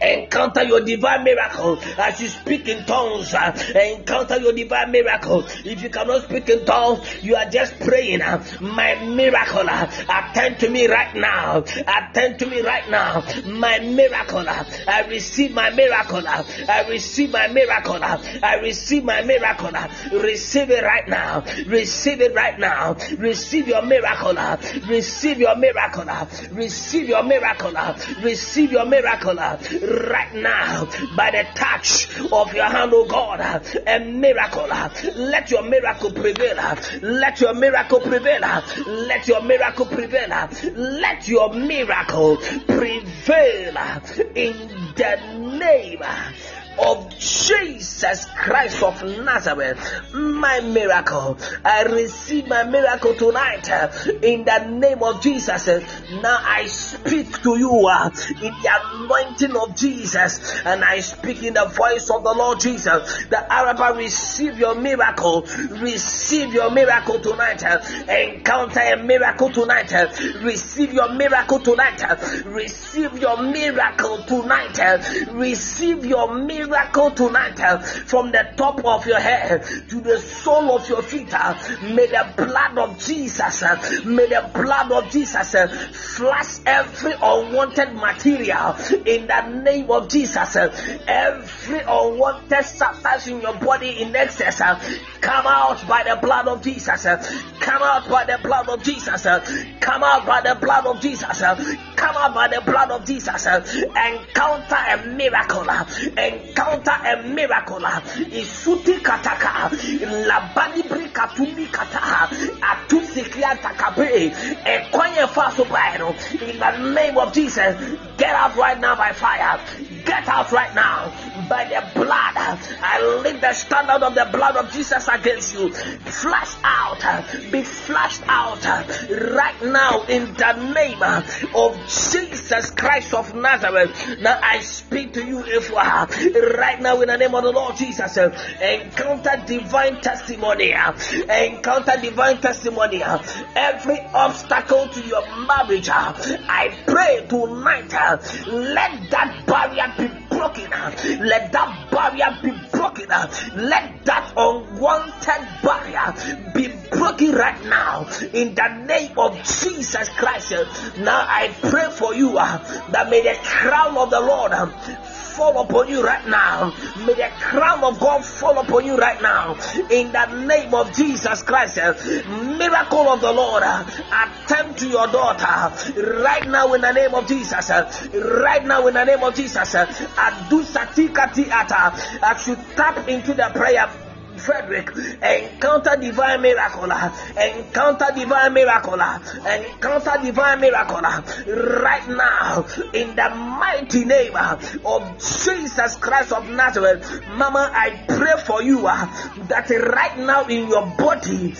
encounter your divine miracle as you speak in tongues. Encounter your divine miracle. If you cannot speak in tongues, you are just praying. My miracle, attend to me right now. Attend to me right now. My miracle, I receive my miracle. I receive my miracle. I receive my miracle. Receive it right now. Receive it right now. Receive your miracle. Receive your miracle. Receive your miracle. Receive your miracle right now by the touch of your hand, oh God, a miracle. Let your miracle prevail. Let your miracle prevail. Let your miracle prevail. Let your miracle prevail in the name of Jesus Christ of Nazareth, my miracle. I receive my miracle tonight in the name of Jesus. Now I speak to you uh, in the anointing of Jesus, and I speak in the voice of the Lord Jesus. The Arab receive your miracle, receive your miracle tonight. Encounter a miracle tonight. Receive your miracle tonight. Receive your miracle tonight. Receive your miracle miracle tonight uh, from the top of your head to the sole of your feet. Uh, may the blood of Jesus, uh, may the blood of Jesus uh, flush every unwanted material in the name of Jesus. Uh, every unwanted substance in your body in excess, uh, come out by the blood of Jesus. Come out by the blood of Jesus. Come out by the blood of Jesus. Come out by the blood of Jesus. Encounter a miracle. Encounter a miracle. Isuti kataka, labani brika tumi kata, atusiklia takabe, ekwenye faso baero. In the name of Jesus, get out right now by fire. Get out right now by the blood. I lift the standard of the blood of Jesus against you. Flash out, be flashed out right now in the name of Jesus Christ of Nazareth. Now I speak to you, if right now in the name of the Lord Jesus, encounter divine testimony, encounter divine testimony. Every obstacle to your marriage, I pray tonight, let that barrier be broken. Let that barrier be broken. Let that unwanted barrier be broken right now in the name of Jesus Christ. Now I pray for you uh, that may the crown of the Lord fall upon you right now. May the crown of God fall upon you right now. In the name of Jesus Christ. Eh, miracle of the Lord. Eh, attend to your daughter right now in the name of Jesus. Eh, right now in the name of Jesus. As you tap into the prayer Frederick, encounter divine miracle, encounter divine miracle, encounter divine miracle right now in the mighty name of Jesus Christ of Nazareth. Mama, I pray for you uh, that right now in your body,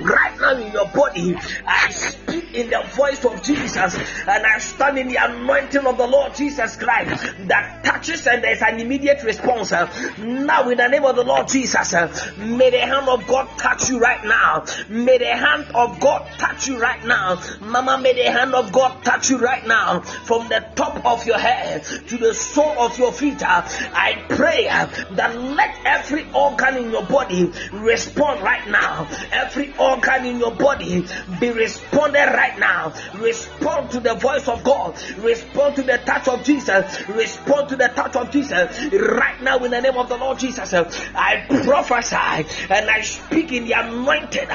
right now in your body. I speak in the voice of Jesus and I stand in the anointing of the Lord Jesus Christ that touches and there's an immediate response. Now, in the name of the Lord Jesus, may the hand of God touch you right now. May the hand of God touch you right now. Mama, may the hand of God touch you right now from the top of your head to the sole of your feet. I pray that let every organ in your body respond right now. Every organ organ in your body be responded right now. Respond to the voice of God. Respond to the touch of Jesus. Respond to the touch of Jesus right now in the name of the Lord Jesus. I prophesy and I speak in the anointing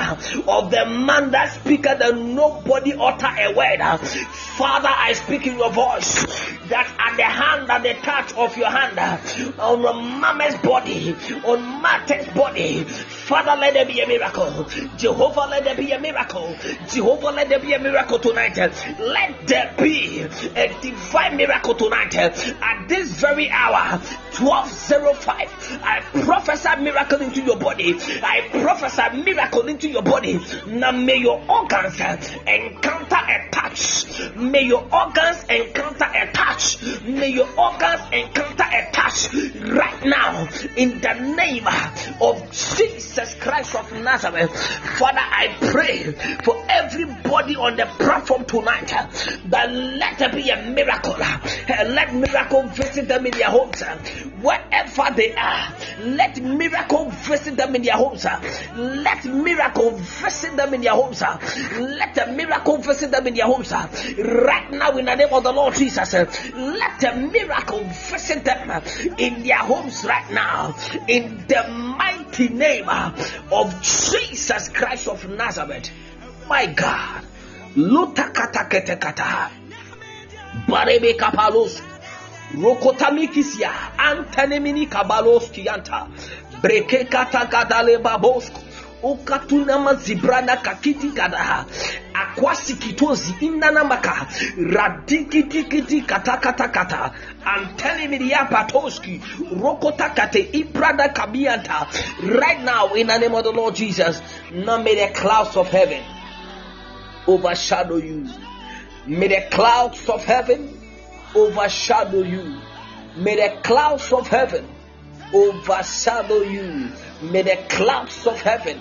of the man that speaketh and nobody utter a word. Father, I speak in your voice that at the hand and the touch of your hand on mama's body, on Martha's body, Father, let there be a miracle. Jehovah, let there be a miracle. Jehovah, let there be a miracle tonight. Let there be a divine miracle tonight. At this very hour, 1205, I prophesy a miracle into your body. I prophesy a miracle into your body. Now may your organs encounter a touch. May your organs encounter a touch. May your organs encounter a touch right now in the name of Jesus. Jesus Christ of Nazareth. Father, I pray for everybody on the platform tonight that let there be a miracle. Let miracle visit them in their homes. Wherever they are, let miracle visit them in their homes. Let miracle visit them in their homes. Let a miracle visit them in their homes. Right now, in the name of the Lord Jesus, let a miracle visit them in their homes right now. In the mighty name of Jesus Christ of Nazareth. My God. Lutakataketekata. Barebe kapalos. Rokotamikisia. Antanemini kabalos kianta. Breke katakadale babosko. Ukatunama zibrana kakiti kadaha akwasi kitozi inanamaka radikitikiti katakatakata antelimiriapatoski rokotakate iprada kabianta. Right now in the name of the Lord Jesus now may the clouds of heaven overshadow you. May the clouds of heaven overshadow you. May the clouds of heaven overshadow you may the clouds of heaven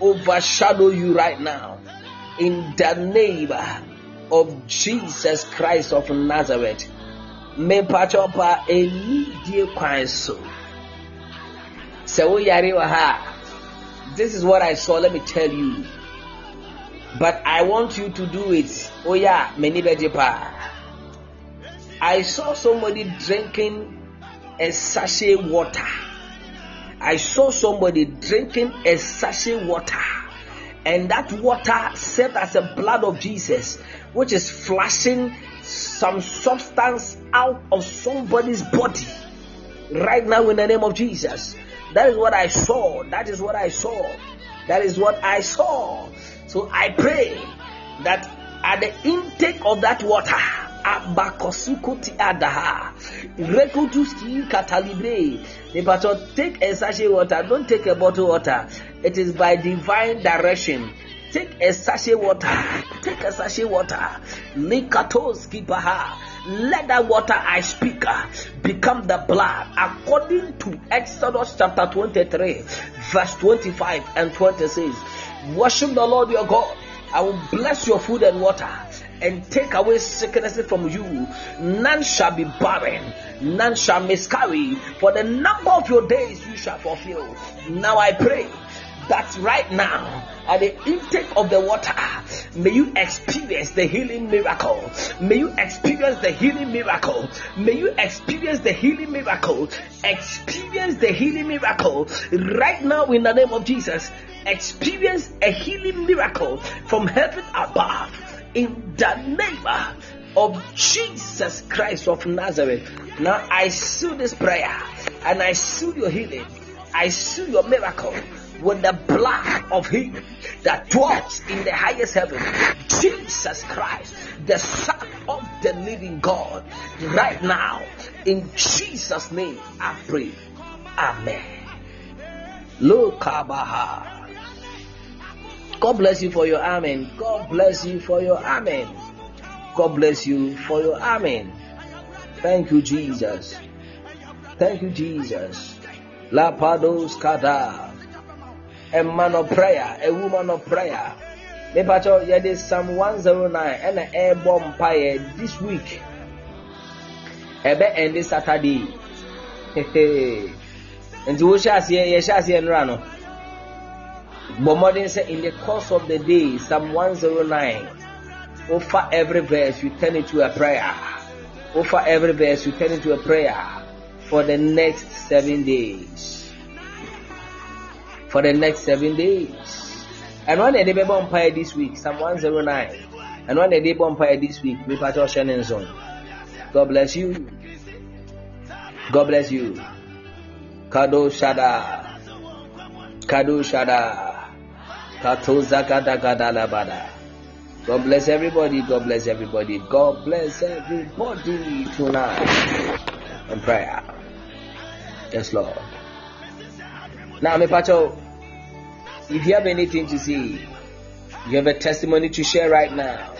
overshadow you right now in the name of Jesus Christ of Nazareth. May enidie kwan so. Sɛ woyare wɔ ha, this is what I saw. Let me tell you. But I want you to do it. Oh yeah, many pa. I saw somebody drinking a sachet water. I saw somebody drinking a sachet water, and that water served as a blood of Jesus, which is flashing some substance out of somebody's body right now in the name of Jesus. That is what I saw. That is what I saw. That is what I saw. So I pray that at the intake of that water, rekutuski take a sachet water don't take a bottle water. It is by divine direction. Take a sachet water take a sachet water. Likatos kipaha. Let that water I speak uh, become the blood. According to Exodus chapter 23 verse 25 and 26 worship the Lord your God. I will bless your food and water and take away sickness from you. None shall be barren, none shall miscarry. For the number of your days you shall fulfill. Now I pray that right now, at the intake of the water, may you experience the healing miracle. May you experience the healing miracle. May you experience the healing miracle. Experience the healing miracle right now in the name of Jesus. Experience a healing miracle from heaven above in the name of Jesus Christ of Nazareth. Now I seal this prayer and I seal your healing. I seal your miracle with the blood of Him that dwells in the highest heaven, Jesus Christ, the Son of the living God. Right now, in Jesus' name, I pray. Amen. Look, Abaha. God bless you for your amen. God bless you for your amen. God bless you for your amen. Thank you, Jesus. Thank you, Jesus. La Pados Kada. A man of prayer, a woman of prayer. Mepacho, yɛ Psalm 109 ɛna ɛbɔ mpaeɛ this week. Ɛbɛ ɛndi Saturday. Nti wo hyɛ aseɛ, yɛ hyɛ aseɛ nnura no. But modern say in the course of the day, Psalm 109, offer every verse, you turn it to a prayer. Offer every verse, you turn it to a prayer for the next seven days. For the next seven days. And when they be empire this week, Psalm 109. And when they be empire this week, we patrol Shannon Zone. God bless you. God bless you. Kado Shada. Kado Shada. God bless everybody. God bless everybody. God bless everybody tonight. And prayer. Yes, Lord. Now, me pacho, if you have anything to say, you have a testimony to share right now.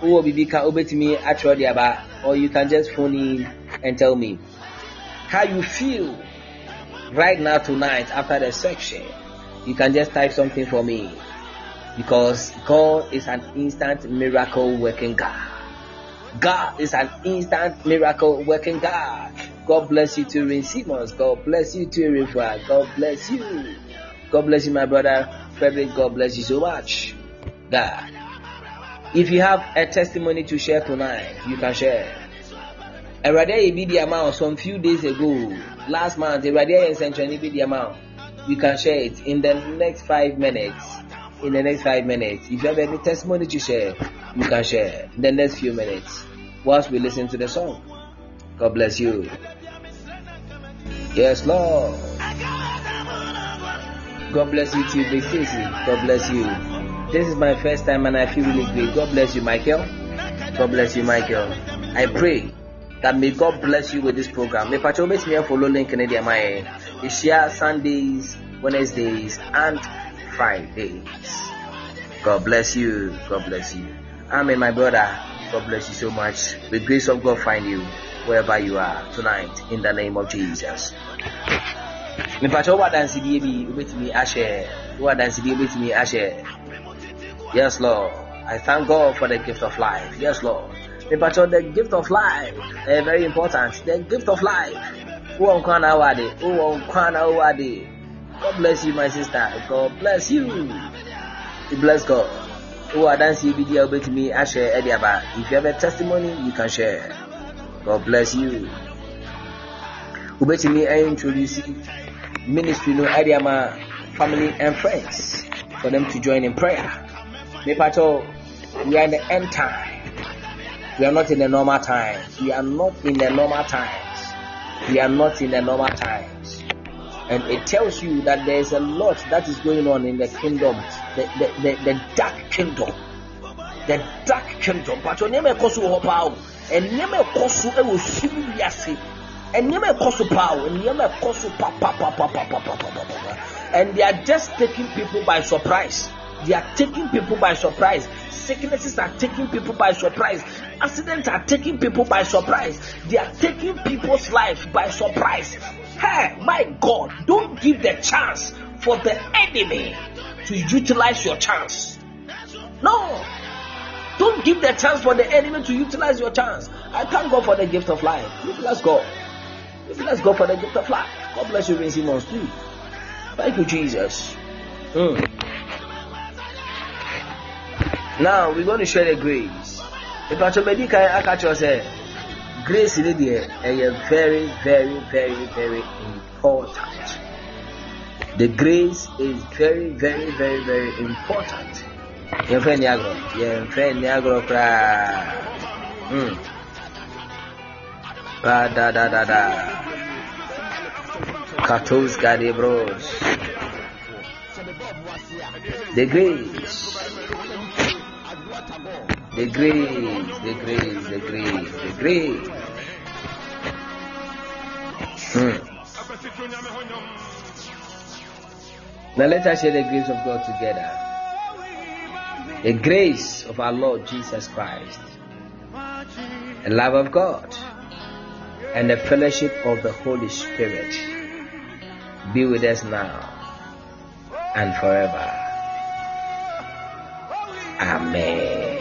Who will be over to me about, or you can just phone in and tell me how you feel right now tonight after the section you can just type something for me because God is an instant miracle working God. God is an instant miracle working God. God bless you to receive Simmons. God bless you to Rifa. God bless you. God bless you, my brother Frederick. God bless you so much. God. If you have a testimony to share tonight, you can share. Erade amount some few days ago, last month, Erade the amount you can share it in the next five minutes. In the next five minutes, if you have any testimony to share, you can share in the next few minutes whilst we listen to the song. God bless you. Yes, Lord. God bless you too, Big Stacy. God bless you. This is my first time and I feel really great. God bless you, Michael. God bless you, Michael. I pray that may God bless you with this program. May Pacho me follow link in the we share Sundays, Wednesdays, and Fridays. God bless you. God bless you. Amen, my brother. God bless you so much. The grace of God find you wherever you are tonight in the name of Jesus. Yes, Lord. I thank God for the gift of life. Yes, Lord. The gift of life, uh, very important. The gift of life who who. God bless you, my sister. God bless you. Bless God. Who are dancing video with me, I share Ediaba. If you have a testimony, you can share. God bless you. Ubeti I introduce ministry no Ediama family and friends for them to join in prayer. We are in the end time. We are not in the normal time. We are not in the normal times we are not in the normal times. And it tells you that there is a lot that is going on in the kingdom, the, the, the, the dark kingdom. The dark kingdom. But your name is nneɛma ɛkɔ so ɛwɔ sum wiase nneɛma ɛkɔ so paa o nneɛma ɛkɔ so papapapapapapapa and they are just taking people by surprise they are taking people by surprise sicknesses are taking people by surprise accidents are taking people by surprise they are taking people's life by surprise hey my god don't give the chance for the enemy to utilize your chance no don't give the chance for the enemy to utilize your chance. I thank God for the gift of life. Let's go. Let's go for the gift of life. God bless you, Vince Simmons, too. Thank you, Jesus. Mm now we're going to share the grace. If i tell ìpàtọ́ mẹ́bí kan akatọ́ sẹ́ grace ni deɛ ɛyɛ very very very very important. The grace is very very very very important. Yɛn fɛ ni agorɔ yɛn fɛ ni agorɔ koraa hmm. Pa da da da da. Katos gade bros the grace the grace the grace the grace the grace mm. now let us share the grace of God together the grace of our Lord Jesus Christ, the love of God, and the fellowship of the Holy Spirit be with us now and forever. Amen.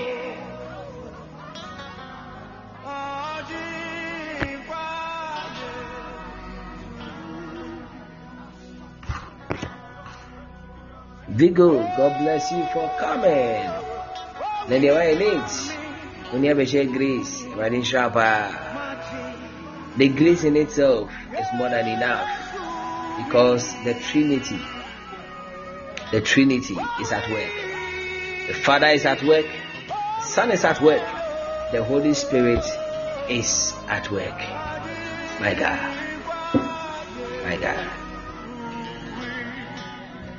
Vigo, God bless you for coming. Then the way needs. When you have a share grace, sharper. The grace in itself is more than enough because the Trinity, the Trinity is at work. The Father is at work, the Son is at work, the Holy Spirit is at work. My God, my God.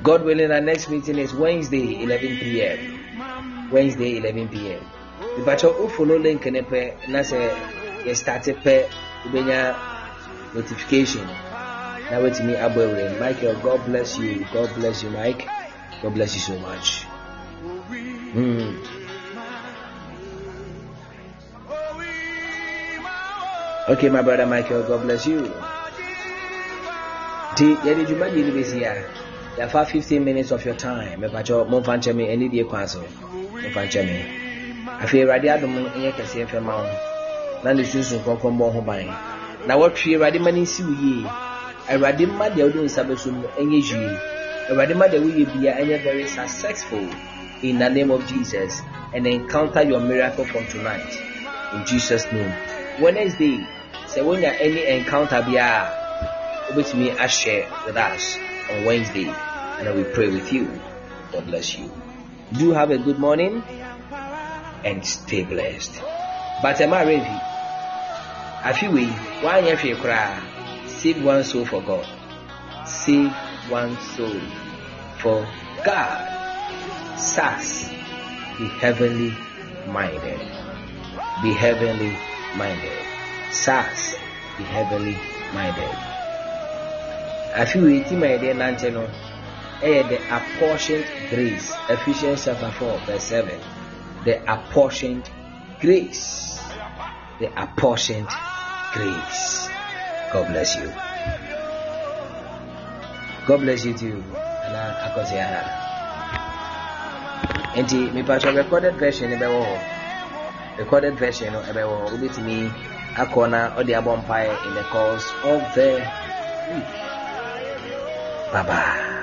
God willing, our next meeting is Wednesday, 11 p.m. Wednesday, 11 p.m. If I talk, follow link in a na say you start a pay, notification. Now wait me, Abu Michael, God bless you. God bless you, Mike. God bless you so much. Mm. Okay, my brother Michael, God bless you. Yɛde dwumadie no bɛsi a yɛafa 15 minutes of your time. Mepakyɛ momfa nkyɛ me ɛne die kwan so momfa nkyɛ me. Afei awurade adom nyɛ kɛseɛ fɛ ma wo na ne sunsun kɔnkɔn bɔ ho ban na wɔtwe awurade ma no nsi wo yie awurade mma deɛ wode nsa bɛso mu ɛnyɛ yie awurade mma deɛ woyɛ bia very successful. In the name of jesus and encounter your miracle from tonight. In jesus name. Wednesday sɛ wonya any encounter biara wobɛtumi ashare with us on wednesday and I will pray with you. God bless you. Do have a good morning and stay blessed. But am I ready? I afi wei woanyɛ hwee koraa save one soul for god. Save one soul for god. Sas be heavenly minded. Be heavenly minded. Sas be heavenly minded afi wei ti ma yɛde nante no ɛyɛ the apportioned grace. Ephesians chapter four verse seven. The apportioned grace. The apportioned grace. God bless you. God bless you too. Ana akɔsi aha nti mipatɔ recorded version bɛwɔ hɔ recorded version no ɛbɛwɔ hɔ wobɛtumi akɔ na ɔde abɔ mpaeɛ in the course of the week 爸爸。